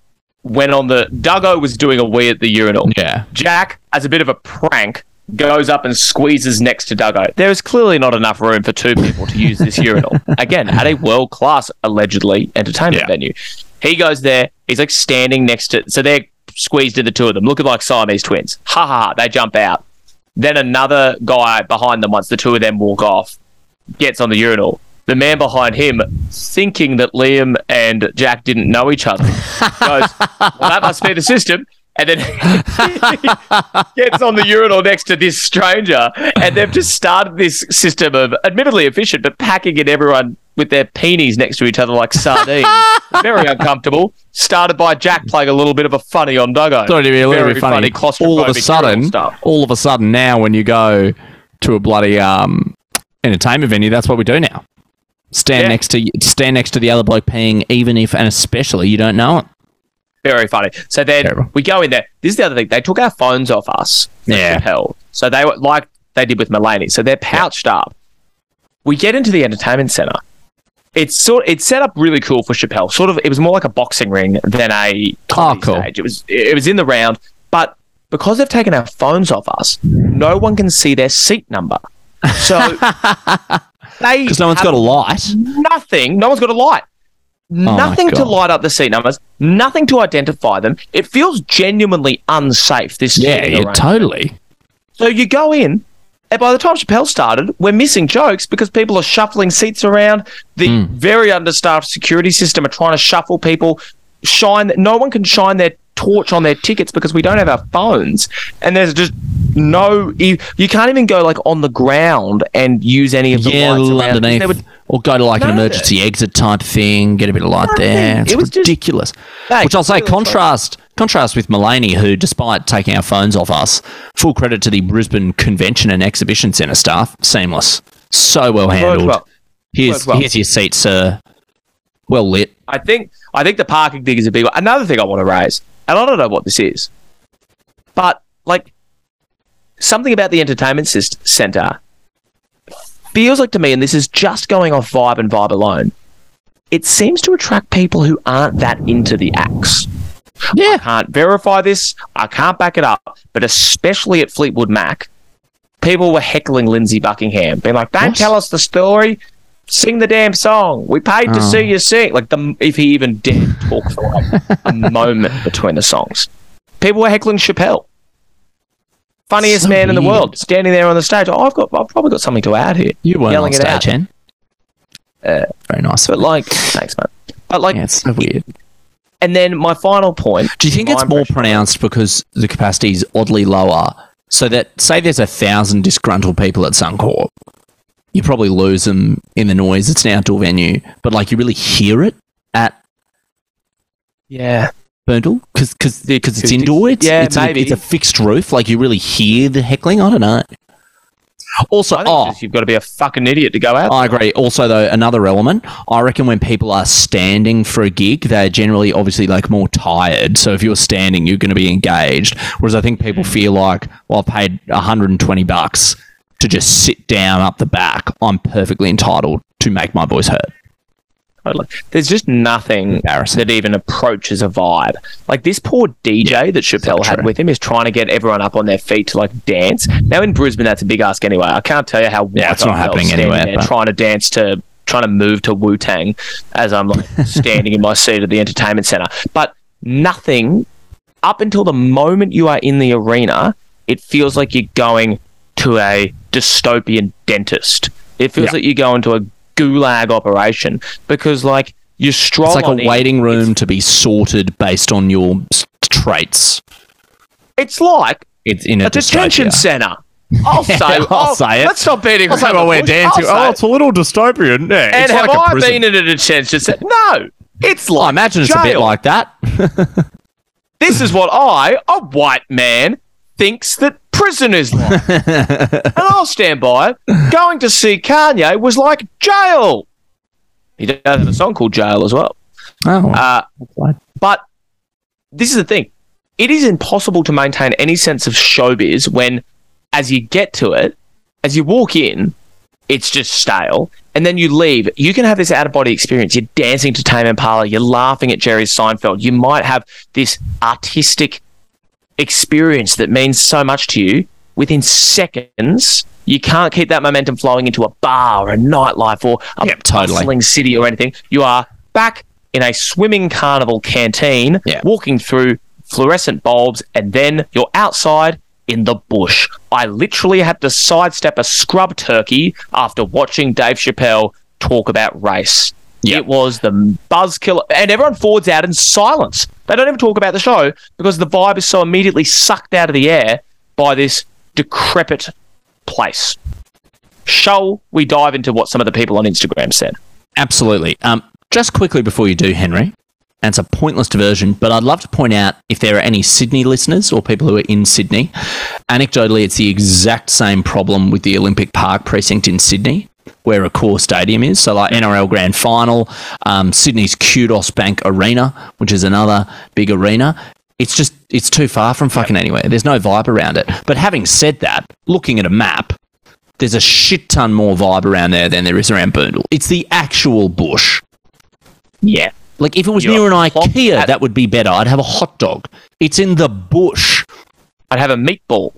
went on the. Duggo was doing a wee at the urinal. Yeah. Jack, as a bit of a prank, goes up and squeezes next to Duggo. There is clearly not enough room for two people to use this urinal. Again, at a world class, allegedly, entertainment Yeah. venue. He goes there, he's like standing next to. So they're squeezed in the two of them, looking like Siamese twins. Ha ha ha, they jump out. Then another guy behind them, once the two of them walk off, gets on the urinal. The man behind him, thinking that Liam and Jack didn't know each other, goes, Well, that must be the system. And then gets on the urinal next to this stranger. And they've just started this system of, admittedly efficient, but packing in everyone with their peenies next to each other like sardines. Very uncomfortable. Started by Jack playing a little bit of a funny on Duggo. Thought it'd be a little Very bit funny. claustrophobic all of a sudden, stuff. all of a sudden now when you go to a bloody um, entertainment venue, that's what we do now. Stand Yeah. next to stand next to the other bloke peeing, even if and especially you don't know it. Very funny. So then Terrible. we go in there. This is the other thing. They took our phones off us. for Yeah. Chappelle. So they were like they did with Mulaney. So they're pouched up. We get into the entertainment center. It's sort. It's set up really cool for Chappelle. Sort of. It was more like a boxing ring than a comedy Oh, cool. stage. It was. It was in the round, but because they've taken our phones off us, no one can see their seat number. So they Because no one's got a light. nothing. No one's got a light. Oh my Nothing to light up the seat numbers. Nothing to identify them. It feels genuinely unsafe. This Yeah, yeah, totally. So you go in, And by the time Chappelle started, we're missing jokes because people are shuffling seats around. The hmm. very understaffed security system are trying to shuffle people. Shine. No one can shine their torch on their tickets because we don't have our phones, and there's just no. You, you can't even go like on the ground and use any of the Yeah, lights underneath. Would- or go to like an emergency exit type thing, get a bit of light there. It's It was ridiculous. Mate, Which I'll say, it was like- contrast contrast with Mulaney, who, despite taking our phones off us, full credit to the Brisbane Convention and Exhibition Centre staff, seamless, so well handled. well. Here's well. here's your seat, sir. Well lit. I think I think the parking thing is a big one. Another thing I want to raise, and I don't know what this is, but like something about the entertainment center feels like to me, and this is just going off vibe and vibe alone. It seems to attract people who aren't that into the acts. I can't verify this. I can't back it up. But especially at Fleetwood Mac, people were heckling Lindsey Buckingham, being like, "Don't What? tell us the story. Sing the damn song. We paid to Oh. see you sing." Like the if he even dared talk for like a moment between the songs, people were heckling Chappelle. Funniest So man in the world, standing there on the stage. Oh, I've got, I've probably got something to add here. You weren't on Yelling it stage, out. Hen. Uh, Very nice. But like, thanks, man. But like, yeah, it's so weird. And then my final point. Do you think it's more pronounced because the capacity is oddly lower? So that say there's a thousand disgruntled people at Suncorp, you probably lose them in the noise. It's an outdoor venue, but like you really hear it at Yeah. Boondall because because because it's acoustics- indoor. It's, yeah, it's, a, maybe. it's a fixed roof. Like you really hear the heckling. I don't know. Also, oh, you've got to be a fucking idiot to go out. I agree. Also, though, another element, I reckon when people are standing for a gig, they're generally obviously like more tired. So if you're standing, you're going to be engaged. Whereas I think people hmm. feel like, well, I paid 120 bucks to just sit down up the back. I'm perfectly entitled to make my voice heard. Totally. There's just nothing Embarrassing. that even approaches a vibe. Like this poor DJ that Chappelle had with him is trying to get everyone up on their feet to like dance. Now in Brisbane, that's a big ask anyway. I can't tell you how Yeah, it's not happening anywhere, there but- Trying to dance to, trying to move to Wu Tang as I'm like standing in my seat at the entertainment center. But nothing up until the moment you are in the arena, it feels like you're going to a dystopian dentist. It feels Yeah. like you're going to a gulag operation because like you stroll It's like on a in, waiting room to be sorted based on your traits. It's like It's in a, a detention dystopia. center. I'll say, I'll oh, say it. Let's stop beating I'll say around while the we're bush. dancing. I'll say Oh, it's a little dystopian. Yeah, and it's have like a I prison. been in a detention center? No, it's like I imagine it's a bit like that. this is what I, a white man, thinks that prison is like. and I'll stand by it. Going to see Kanye was like jail. He does have a song called Jail as well. oh, Uh, but this is the thing. It is impossible to maintain any sense of showbiz when, as you get to it, as you walk in, it's just stale. And then you leave. You can have this out of body experience. You're dancing to Tame Impala. You're laughing at Jerry Seinfeld. You might have this artistic experience that means so much to you. Within seconds, you can't keep that momentum flowing into a bar or a nightlife or a Yep, totally. bustling city or anything. You are back in a swimming carnival canteen, Yeah. walking through fluorescent bulbs, and then you're outside in the bush. I literally had to sidestep a scrub turkey after watching Dave Chappelle talk about race. Yep. It was the buzzkill, and everyone forwards out in silence. They don't even talk about the show because the vibe is so immediately sucked out of the air by this decrepit place. Shall we dive into what some of the people on Instagram said? Absolutely. Um, just quickly before you do, Henry, and it's a pointless diversion, but I'd love to point out if there are any Sydney listeners or people who are in Sydney. Anecdotally, it's the exact same problem with the Olympic Park precinct in Sydney, where a core stadium is. So, like NRL Grand Final, um, Sydney's Qudos Bank Arena, which is another big arena. It's just it's too far from fucking anywhere. There's no vibe around it. But having said that, looking at a map, there's a shit ton more vibe around there than there is around Boondall. It's the actual bush. Yeah. Like if it was You're near an IKEA, at- that would be better. I'd have a hot dog. It's in the bush. I'd have a meatball.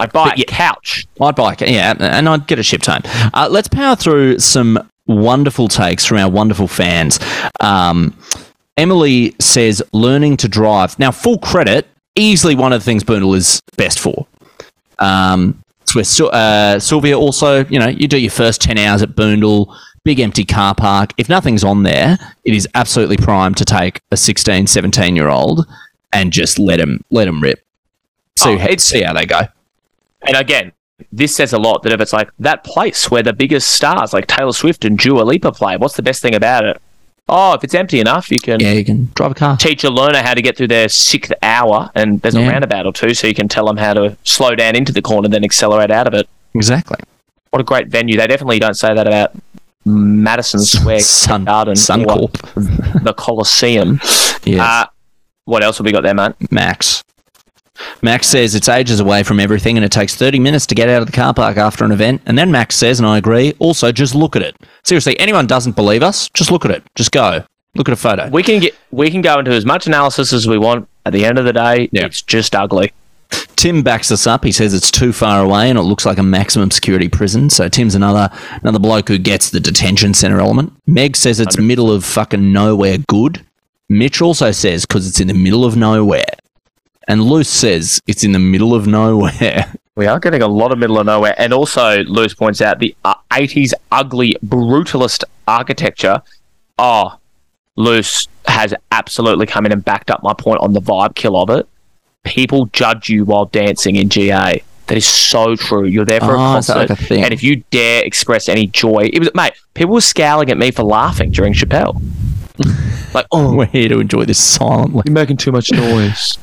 I'd buy But a yeah. couch. I'd buy, a- yeah, and I'd get a shipped home. Uh, let's power through some wonderful takes from our wonderful fans. Um, Emily says, learning to drive. Now, full credit, easily one of the things Boondall is best for. Um. Sil- uh, Sylvia also, you know, you do your first 10 hours at Boondall, big empty car park. If nothing's on there, it is absolutely prime to take a 16, 17 year old and just let them, let them rip. See, Oh, how, see how they go. And again, this says a lot that if it's like that place where the biggest stars like Taylor Swift and Dua Lipa play, what's the best thing about it? Oh, if it's empty enough, you can Yeah, you can drive a car. teach a learner how to get through their sixth hour, and there's Yeah. a roundabout or two, so you can tell them how to slow down into the corner, then accelerate out of it. Exactly. What a great venue! They definitely don't say that about Madison Square Sun, Garden, or Suncorp. the Coliseum. Yes. Uh, what else have we got there, mate? Max. Max says it's ages away from everything and it takes 30 minutes to get out of the car park after an event. And then Max says, and I agree, also just look at it. Seriously, anyone doesn't believe us, just look at it. Just go. Look at a photo. We can get we can go into as much analysis as we want. At the end of the day, Yeah. it's just ugly. Tim backs us up. He says it's too far away and it looks like a maximum security prison. So Tim's another another bloke who gets the detention center element. Meg says it's middle of fucking nowhere good. Mitch also says because it's in the middle of nowhere. And Luce says it's in the middle of nowhere. We are getting a lot of middle of nowhere, and also Luce points out the uh, '80s ugly brutalist architecture. Oh, Luce has absolutely come in and backed up my point on the vibe kill of it. People judge you while dancing in GA. That is so true. You're there for a Oh, is that concert, like a thing? and if you dare express any joy, it was mate. People were scowling at me for laughing during Chappelle. like, oh, We're here to enjoy this silently. You're making too much noise.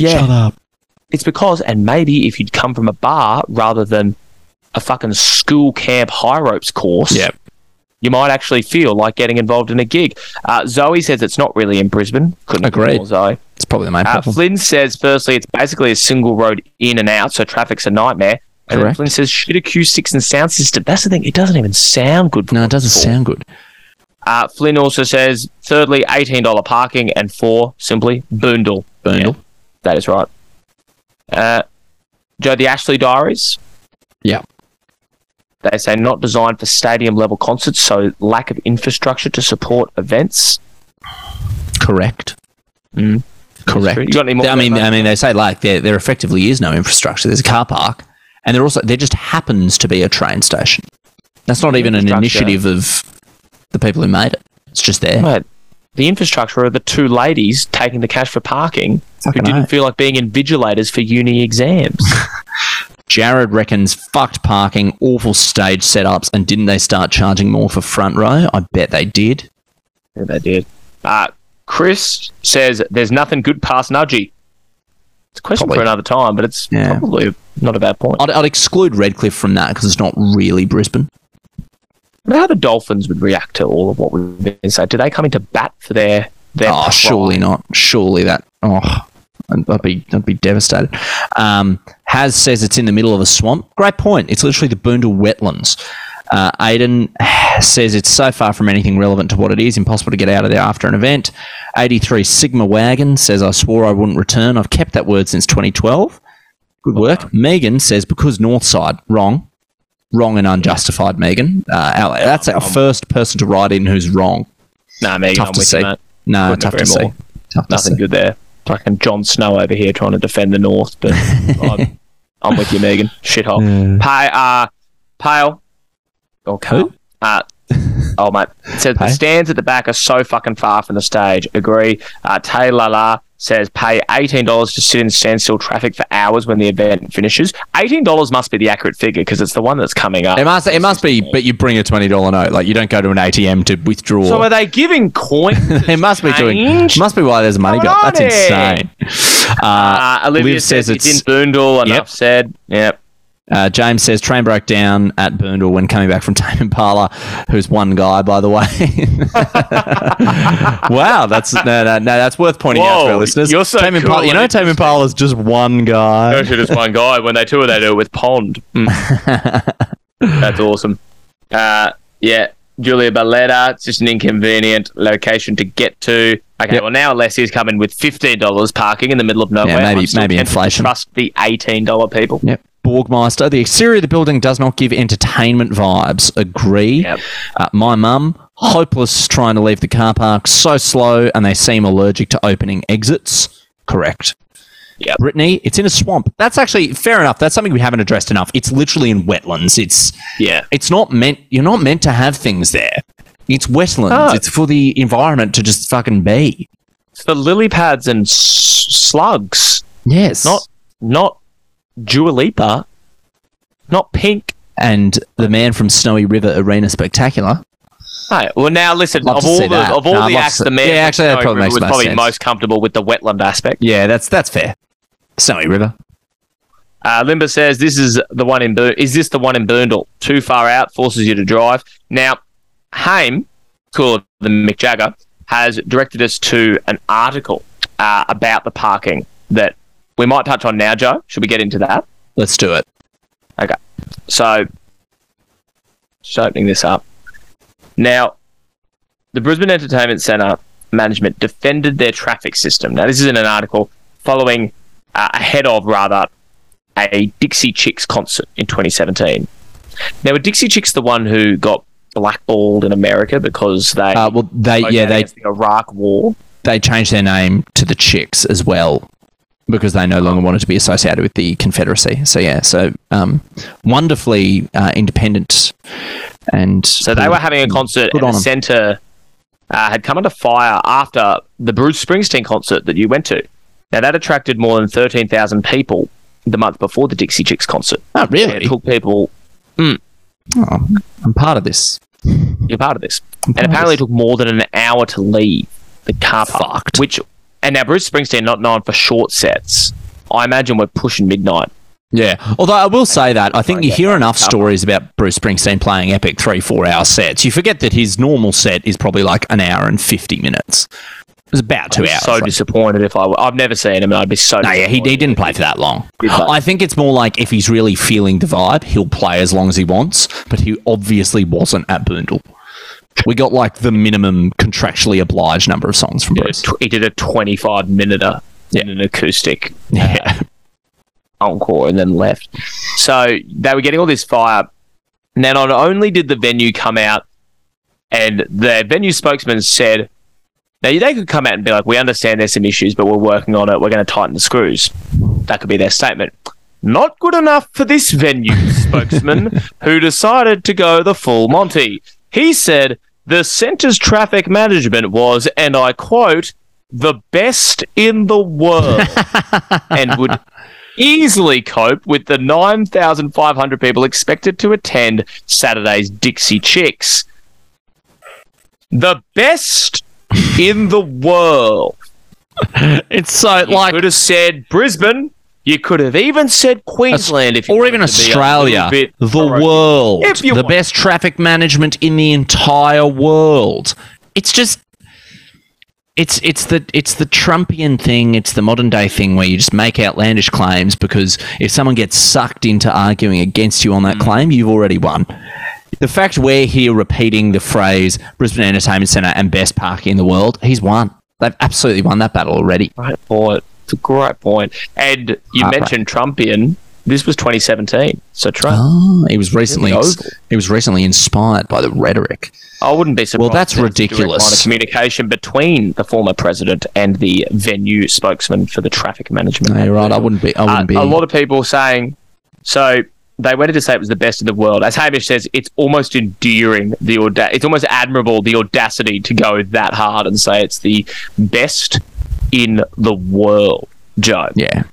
Yeah. Shut up. It's because, and maybe if you'd come from a bar rather than a fucking school camp high ropes course, Yep. you might actually feel like getting involved in a gig. Uh, Zoe says it's not really in Brisbane. Couldn't agree more, Zoe. It's probably the main Uh, problem. Flynn says, firstly, it's basically a single road in and out, so traffic's a nightmare. And Correct. Flynn says, shit acoustics and sound system. That's the thing, it doesn't even sound good. No, it doesn't sound good. Uh, Flynn also says, thirdly, $18 parking, and four, simply, Boondall. Boondall. Yeah, that is right. Uh, Joe, the Ashley Diaries. Yeah. They say not designed for stadium level concerts, so lack of infrastructure to support events. Correct. Mm. Correct. You got any more I mean, I mean, they say like there, there effectively is no infrastructure. There's a car park, and there also there just happens to be a train station. That's not even an initiative of the people who made it. It's just there. Mate, the infrastructure are the two ladies taking the cash for parking Fucking who didn't oath. feel like being invigilators for uni exams. Jared reckons fucked parking, awful stage setups, and didn't they start charging more for front row? I bet they did. yeah, they did. Uh, Chris says there's nothing good past Nudgee. It's a question Probably. for another time, but it's Yeah. probably not a bad point. I'd, I'd exclude Redcliffe from that because it's not really Brisbane. How the Dolphins would react to all of what we've been saying. Do they come into bat for their their Oh, pride? surely not. Surely that. Oh, I'd, I'd be I'd be devastated. Um, Has says it's in the middle of a swamp. Great point. It's literally the Boondall wetlands. Uh, Aiden says it's so far from anything relevant to what it is, impossible to get out of there after an event. 83 Sigma Wagon says, I swore I wouldn't return. I've kept that word since 2012. Good work. Megan says, because Northside. Wrong. Wrong and unjustified, Megan. Uh, our- that's our first person to write in who's wrong. Nah, Megan, Tough I'm to with see. you, mate. No, Couldn't tough to agree see. more. Tough to Nothing see. good there. Fucking Jon Snow over here trying to defend the North, but I'm, I'm with you, Megan. Shithole. Pay, uh, Pale. Or Who? Uh, oh, mate. It says the stands at the back are so fucking far from the stage. Agree. Uh, Taylor La says pay $18 to sit in standstill traffic for hours when the event finishes. $18 must be the accurate figure because it's the one that's coming up. It must. It must be. But you bring a twenty dollar note. Like you don't go to an ATM to withdraw. So are they giving coins? it must be doing. change? Must be why there's a money on That's in. insane. Uh, Uh, Olivia Liv says, says it's, it's- in Boondall. Enough Yep. said. Yep. Uh, James says train broke down at Boondall when coming back from Tame Impala, who's one guy, by the way. wow, that's no, no, no, that's worth pointing out to our listeners. you're so Tame cool Impala, you know, Tame. Impala is just one guy. Actually, just one guy. When they tour, they do it with Pond. Mm. That's awesome. Uh, yeah, Julia Balletta. It's just an inconvenient location to get to. Okay, Yep. well now Leslie's coming with fifteen dollars parking in the middle of nowhere. maybe- maybe inflation. Trust the eighteen dollar people. Yep. Borgmeister. The exterior of the building does not give entertainment vibes. Agree. Yep. Uh, my mum, hopeless trying to leave the car park, so slow, and they seem allergic to opening exits. Correct. Yep. Brittany, it's in a swamp. That's actually fair enough. That's something we haven't addressed enough. It's literally in wetlands. It's Yeah. it's not meant you're not meant to have things there. It's wetlands. Oh. It's for the environment to just fucking be. It's for lily pads and s- slugs. Yes. Not not Dua Lipa. Not pink. and the man from Snowy River Arena Spectacular. Hey, well now listen. Love Of all the that. of all No, the acts, the man Yeah, actually, that probably makes was most probably sense. most comfortable with the wetland aspect. Yeah, that's that's fair. Snowy River. Uh, Limber says this is the one in Bo- is this the one in Boondall? Too far out, forces you to drive. Now, Haim, called the Mick Jagger, has directed us to an article uh, about the parking that we might touch on now, Joe. Should we get into that? Let's do it. Okay. So, just opening this up. Now, the Brisbane Entertainment Centre management defended their traffic system. Now, this is in an article following, uh, ahead of rather, a Dixie Chicks concert in 2017. Now, were Dixie Chicks the one who got blackballed in America because they Uh, well, they yeah they the Iraq War? they changed their name to the Chicks as well because they no longer wanted to be associated with the Confederacy. So yeah, so um, wonderfully uh, independent and So they were having a concert, Good the centre uh, had come under fire after the Bruce Springsteen concert that you went to. Now that attracted more than thirteen thousand people the month before the Dixie Chicks concert. Oh And really? It took people. Oh, I'm part of this. You're part of this, and apparently it took more than an hour to leave the car park. Fucked. Which, and now Bruce Springsteen not known for short sets. I imagine we're pushing midnight. Yeah. Although I will say that I think you hear enough stories about Bruce Springsteen playing epic three, four hour sets. You forget that his normal set is probably like an hour and 50 minutes. It was about two I'd hours. So disappointed if I, I've never seen him, and I'd be so. no, yeah, he, he didn't play for that long. I think it's more like if he's really feeling the vibe, he'll play as long as he wants, but he obviously wasn't at Boondall. We got like the minimum contractually obliged number of songs from Bruce. he did a 25 minute uh, Yeah. in an acoustic Yeah. encore and then left. So they were getting all this fire. Now, not only did the venue come out and the venue spokesman said, now they could come out and be like, we understand there's some issues, but we're working on it. We're going to tighten the screws. That could be their statement. Not good enough for this venue spokesman who decided to go the full Monty. He said the centre's traffic management was, and I quote, the best in the world and would easily cope with the 9,500 people expected to attend Saturday's Dixie Chicks. The best in the world. It's so You like could have said Brisbane. You could have even said Queensland if you or even to be a Australia, bit the provocative. world, If you the want. best traffic management in the entire world. It's just, it's it's the it's the Trumpian thing. It's the modern day thing where you just make outlandish claims because if someone gets sucked into arguing against you on Mm. that claim, you've already won. The fact we're here repeating the phrase Brisbane Entertainment Centre and best park in the world, he's won. They've absolutely won that battle already. Great point. It's a great point. And you Heartbreak. mentioned Trumpian. This was 2017. So Trump. Oh, he was recently Really he was recently inspired by the rhetoric. I wouldn't be surprised. Well, that's ridiculous. Line communication between the former president and the venue spokesman for the traffic management. No, right. I wouldn't be. I wouldn't Uh, be. A lot of people saying so. They went to say it was the best in the world. As Hamish says, it's almost endearing. The auda- it's almost admirable the audacity to go that hard and say it's the best in the world. Joe, yeah,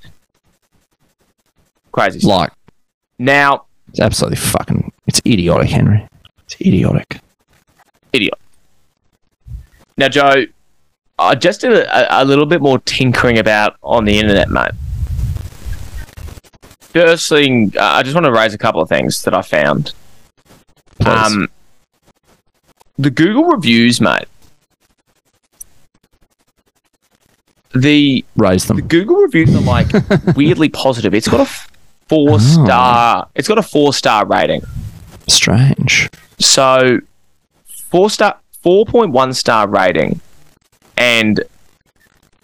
crazy. stuff. like Now, it's absolutely fucking. It's idiotic, Henry. It's idiotic. idiot. Now, Joe, I just did a, a little bit more tinkering about on the internet, mate. First thing, uh, I just want to raise a couple of things that I found. Please. Um, the Google reviews, mate. The Raise the them. Google reviews are like weirdly positive. It's got a four star. Oh. It's got a four star rating. Strange. So four star, four point one star rating, and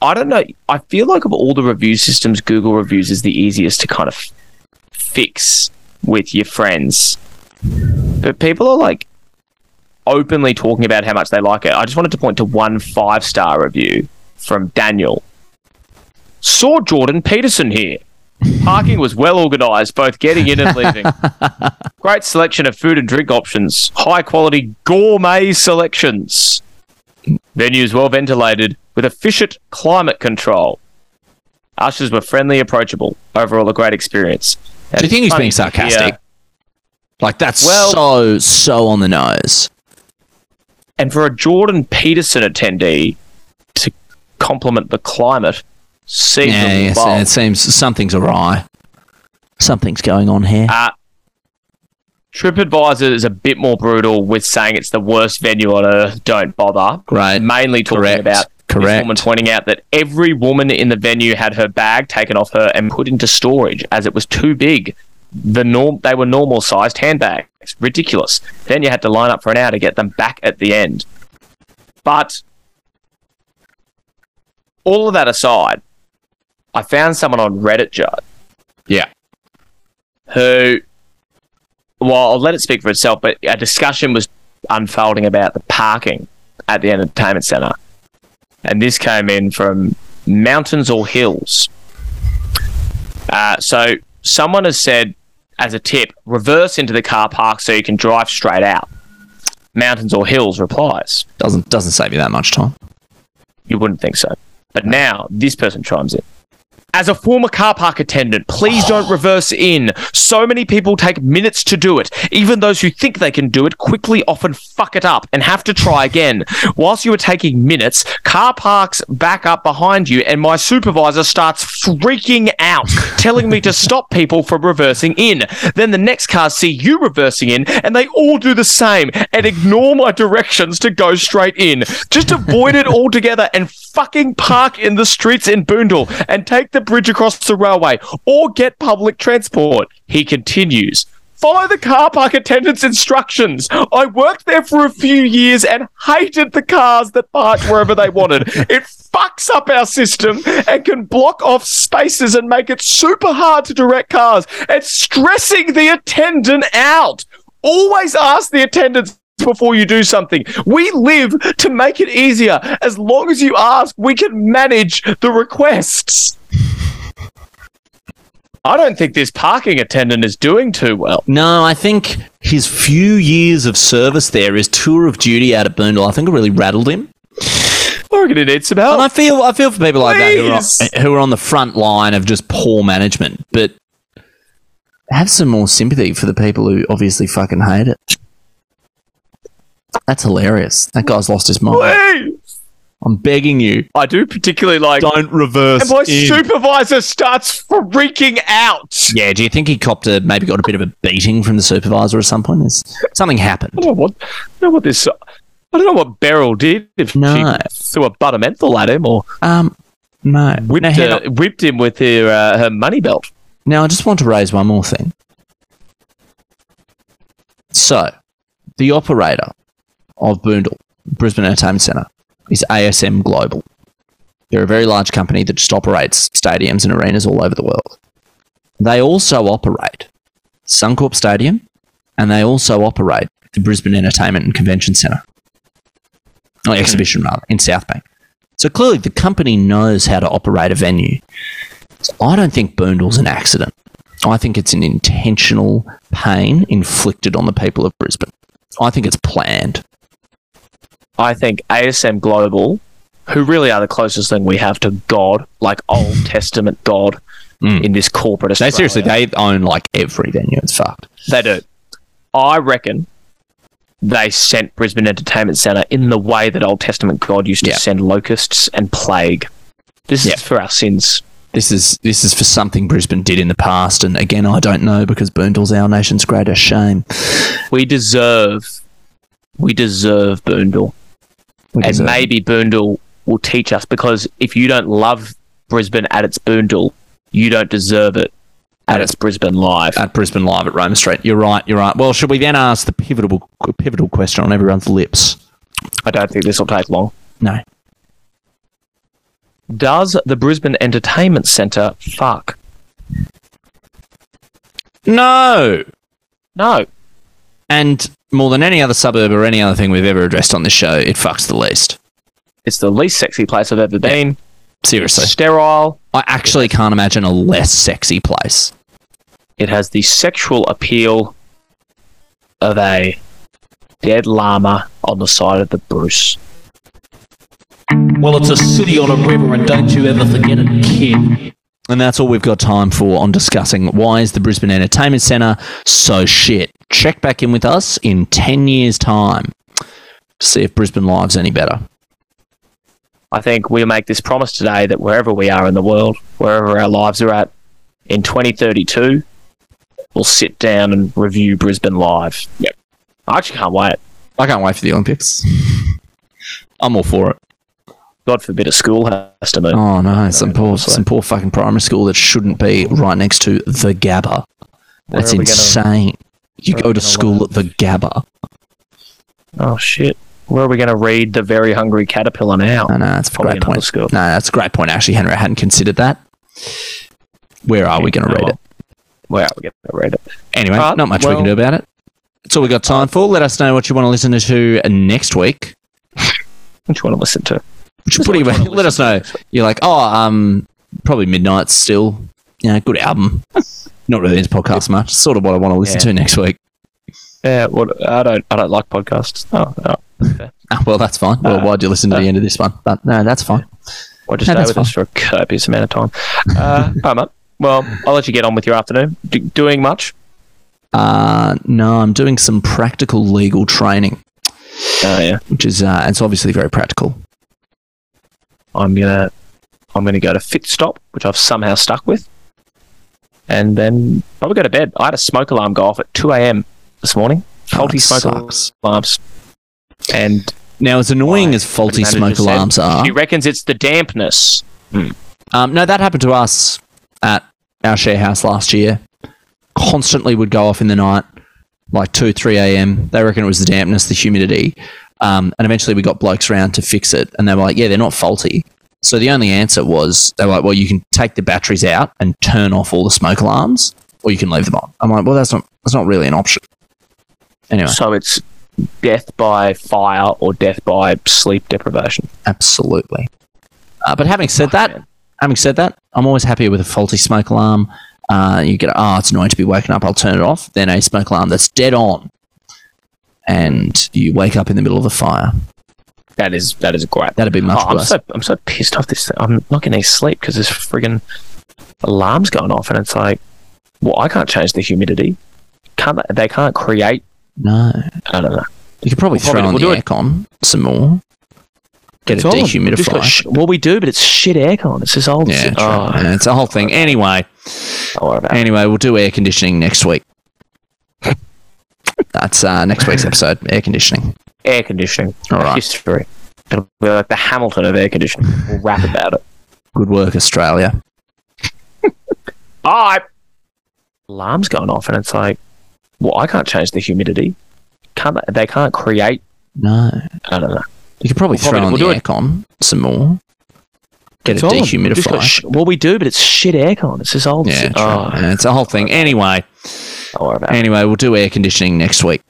I don't know. I feel like of all the review systems, Google reviews is the easiest to kind of fix with your friends. But people are like openly talking about how much they like it. I just wanted to point to one five star review from Daniel. Saw Jordan Peterson here. Parking was well organised, both getting in and leaving. Great selection of food and drink options, high quality gourmet selections. Venues well ventilated with efficient climate control. Ushers were friendly, approachable. Overall, a great experience. Do you think he's being sarcastic? hear- Like that's Well- so so on the nose. And for a Jordan Peterson attendee compliment the climate seems Yeah, yes, it seems something's awry. Something's going on here. Uh, TripAdvisor is a bit more brutal with saying it's the worst venue on earth. Don't bother. Great. Mainly talking Correct. about this Correct. woman pointing out that every woman in the venue had her bag taken off her and put into storage as it was too big. The norm they were normal sized handbags. Ridiculous. Then you had to line up for an hour to get them back at the end. But all of that aside, I found someone on Reddit, Judd, yeah. who, well, I'll let it speak for itself, but a discussion was unfolding about the parking at the entertainment centre. And this came in from mountains or hills. Uh, so someone has said, as a tip, reverse into the car park so you can drive straight out. Mountains or hills replies, Doesn't doesn't save you that much time. you wouldn't think so. But now this person chimes in. As a former car park attendant, please don't reverse in. So many people take minutes to do it. Even those who think they can do it quickly often fuck it up and have to try again. Whilst you are taking minutes, car parks back up behind you, and my supervisor starts freaking out, telling me to stop people from reversing in. Then the next cars see you reversing in, and they all do the same and ignore my directions to go straight in. Just avoid it altogether and fucking park in the streets in Boondall and take the bridge across the railway or get public transport. He continues. Follow the car park attendant's instructions. I worked there for a few years and hated the cars that parked wherever they wanted. It fucks up our system and can block off spaces and make it super hard to direct cars. It's stressing the attendant out. Always ask the attendants before you do something. We live to make it easier. As long as you ask, we can manage the requests. I don't think this parking attendant is doing too well. No, I think his few years of service there, his tour of duty out at Boondall, I think it really rattled him. I reckon it needs some And I help. feel I feel for people like that who are, who are on the front line of just poor management, but have some more sympathy for the people who obviously fucking hate it. That's hilarious. That guy's lost his mind. Please. I'm begging you, I do particularly like. don't reverse. And my in. supervisor starts freaking out. yeah, do you think he copped a maybe got a bit of a beating from the supervisor at some point? There's, something happened. I don't know what, I don't know what this. I don't know what Beryl did. If No. she threw a butter menthol at him or Um, no. whipped, now, uh, whipped him with her uh, her money belt. Now, I just want to raise one more thing. So, the operator of Boondall, Brisbane Entertainment Centre, is ASM Global. They're a very large company that just operates stadiums and arenas all over the world. They also operate Suncorp Stadium and they also operate the Brisbane Entertainment and Convention Centre. Oh, exhibition rather, in South Bank. So clearly the company knows how to operate a venue. So I don't think Boondall's an accident. I think it's an intentional pain inflicted on the people of Brisbane. I think it's planned. I think ASM Global, who really are the closest thing we have to God, like Old Testament God, Mm. in this corporate They seriously, they own like every venue. It's fucked. They do. I reckon they sent Brisbane Entertainment Centre in the way that Old Testament God used to send locusts and plague. This is for our sins. This is this is for something Brisbane did in the past, and again, I don't know because Boondall's our nation's greatest shame. We deserve, we deserve Boondall. And maybe Boondall will teach us because if you don't love Brisbane at its Boondall, you don't deserve it at its Brisbane Live. at Brisbane Live at Roma Street. You're right. You're right. Well, should we then ask the pivotal pivotal question on everyone's lips? I don't think this will take long. No. Does the Brisbane Entertainment Centre fuck? No. No. And more than any other suburb or any other thing we've ever addressed on this show, it fucks the least. It's the least sexy place I've ever been. Seriously. Sterile. I actually can't imagine a less sexy place. It has the sexual appeal of a dead llama on the side of the Bruce. Well, it's a city on a river, and don't you ever forget it, kid. And that's all we've got time for on discussing why is the Brisbane Entertainment Centre so shit. Check back in with us in 10 years' time to see if Brisbane Live's any better. I think we make this promise today that wherever we are in the world, wherever our lives are at, in 2032, we'll sit down and review Brisbane live. Yep. I actually can't wait. I can't wait for the Olympics. I'm all for it. God forbid a school has to move. Oh no, some poor, some poor fucking primary school that shouldn't be right next to the Gabba. That's are gonna- insane. You go to school at the Gabba. Oh shit. Where are we going to read The Very Hungry Caterpillar now? No, no, that's a Probably great point. school. No, that's a great point. Actually, Henry, I hadn't considered that. Where are we going to read it? Where are we going to read it? Anyway, Alright, not much we well- can do about it. That's all we got time for. Let us know what you want to listen to next week. What you want to listen to? Which Just pretty what you well, let us know. to next week. You're like, oh, um, probably Midnight still. Yeah, good album. Not really into podcasts much. Sort of what I want to listen Yeah. to next week. Yeah, what I don't I don't like podcasts. Oh, oh fair. Ah, well, that's fine. Well, Uh, why'd you listen to the end of this one? But no, that's fine. Or just No, stay with us for a copious amount of time. Uh, all right. Well, I'll let you get on with your afternoon. D- doing much? Uh, no, I'm doing some practical legal training, Oh yeah. which is uh, it's obviously very practical. I'm gonna I'm gonna go to Fit Stop, which I've somehow stuck with, and then probably go to bed. I had a smoke alarm go off at 2 a.m. this morning. Faulty smoke sucks. alarms, and Now, as annoying as faulty smoke said alarms are, She reckons it's the dampness. Um, no, that happened to us at our share house last year. Constantly would go off in the night, like 2, 3 a.m. They reckon it was the dampness, the humidity. Um, and eventually we got blokes around to fix it. And they were like, yeah, they're not faulty. So the only answer was, they were like, well, you can take the batteries out and turn off all the smoke alarms, or you can leave them on. I'm like, well, that's not, that's not really an option. Anyway, So it's death by fire or death by sleep deprivation. absolutely. Uh, but having said that, having said that, I'm always happier with a faulty smoke alarm. Uh, you get, oh, it's annoying to be woken up. I'll turn it off. Then a smoke alarm that's dead on, and you wake up in the middle of a fire. That is that is great. That'd be much Oh, I'm so I'm so pissed off this. Thing. I'm not getting any sleep because this frigging alarm's going off, and it's like, well, I can't change the humidity. Can't they, they can't create? No, I don't know. you could probably We'll throw probably- on we'll the aircon some more. Get It's it on. We've just got dehumidified. sh- well, we do, but it's shit aircon. It's this old. yeah, oh, Yeah, it's a whole thing. Anyway, don't worry about it. anyway, we'll do air conditioning next week. That's uh, next week's episode. Air conditioning. Air conditioning. All right. History. It'll be like the Hamilton of air conditioning. We'll rap about it. Good work, Australia. I alarm's going off, and it's like, well, I can't change the humidity. Can't they, they can't create? No, I don't know. you could probably We'll throw probably- on we'll the aircon some more. Get It's it on. We've just got dehumidified. sh- well, we do, but it's shit aircon. It's this old. Yeah, oh, it's a whole thing. Anyway, don't worry about it. anyway, we'll do air conditioning next week.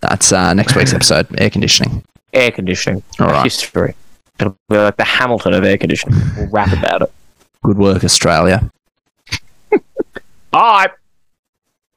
That's uh, next week's episode. Air conditioning. Air conditioning. All right. History. It'll be like the Hamilton of air conditioning. We'll rap about it. Good work, Australia. I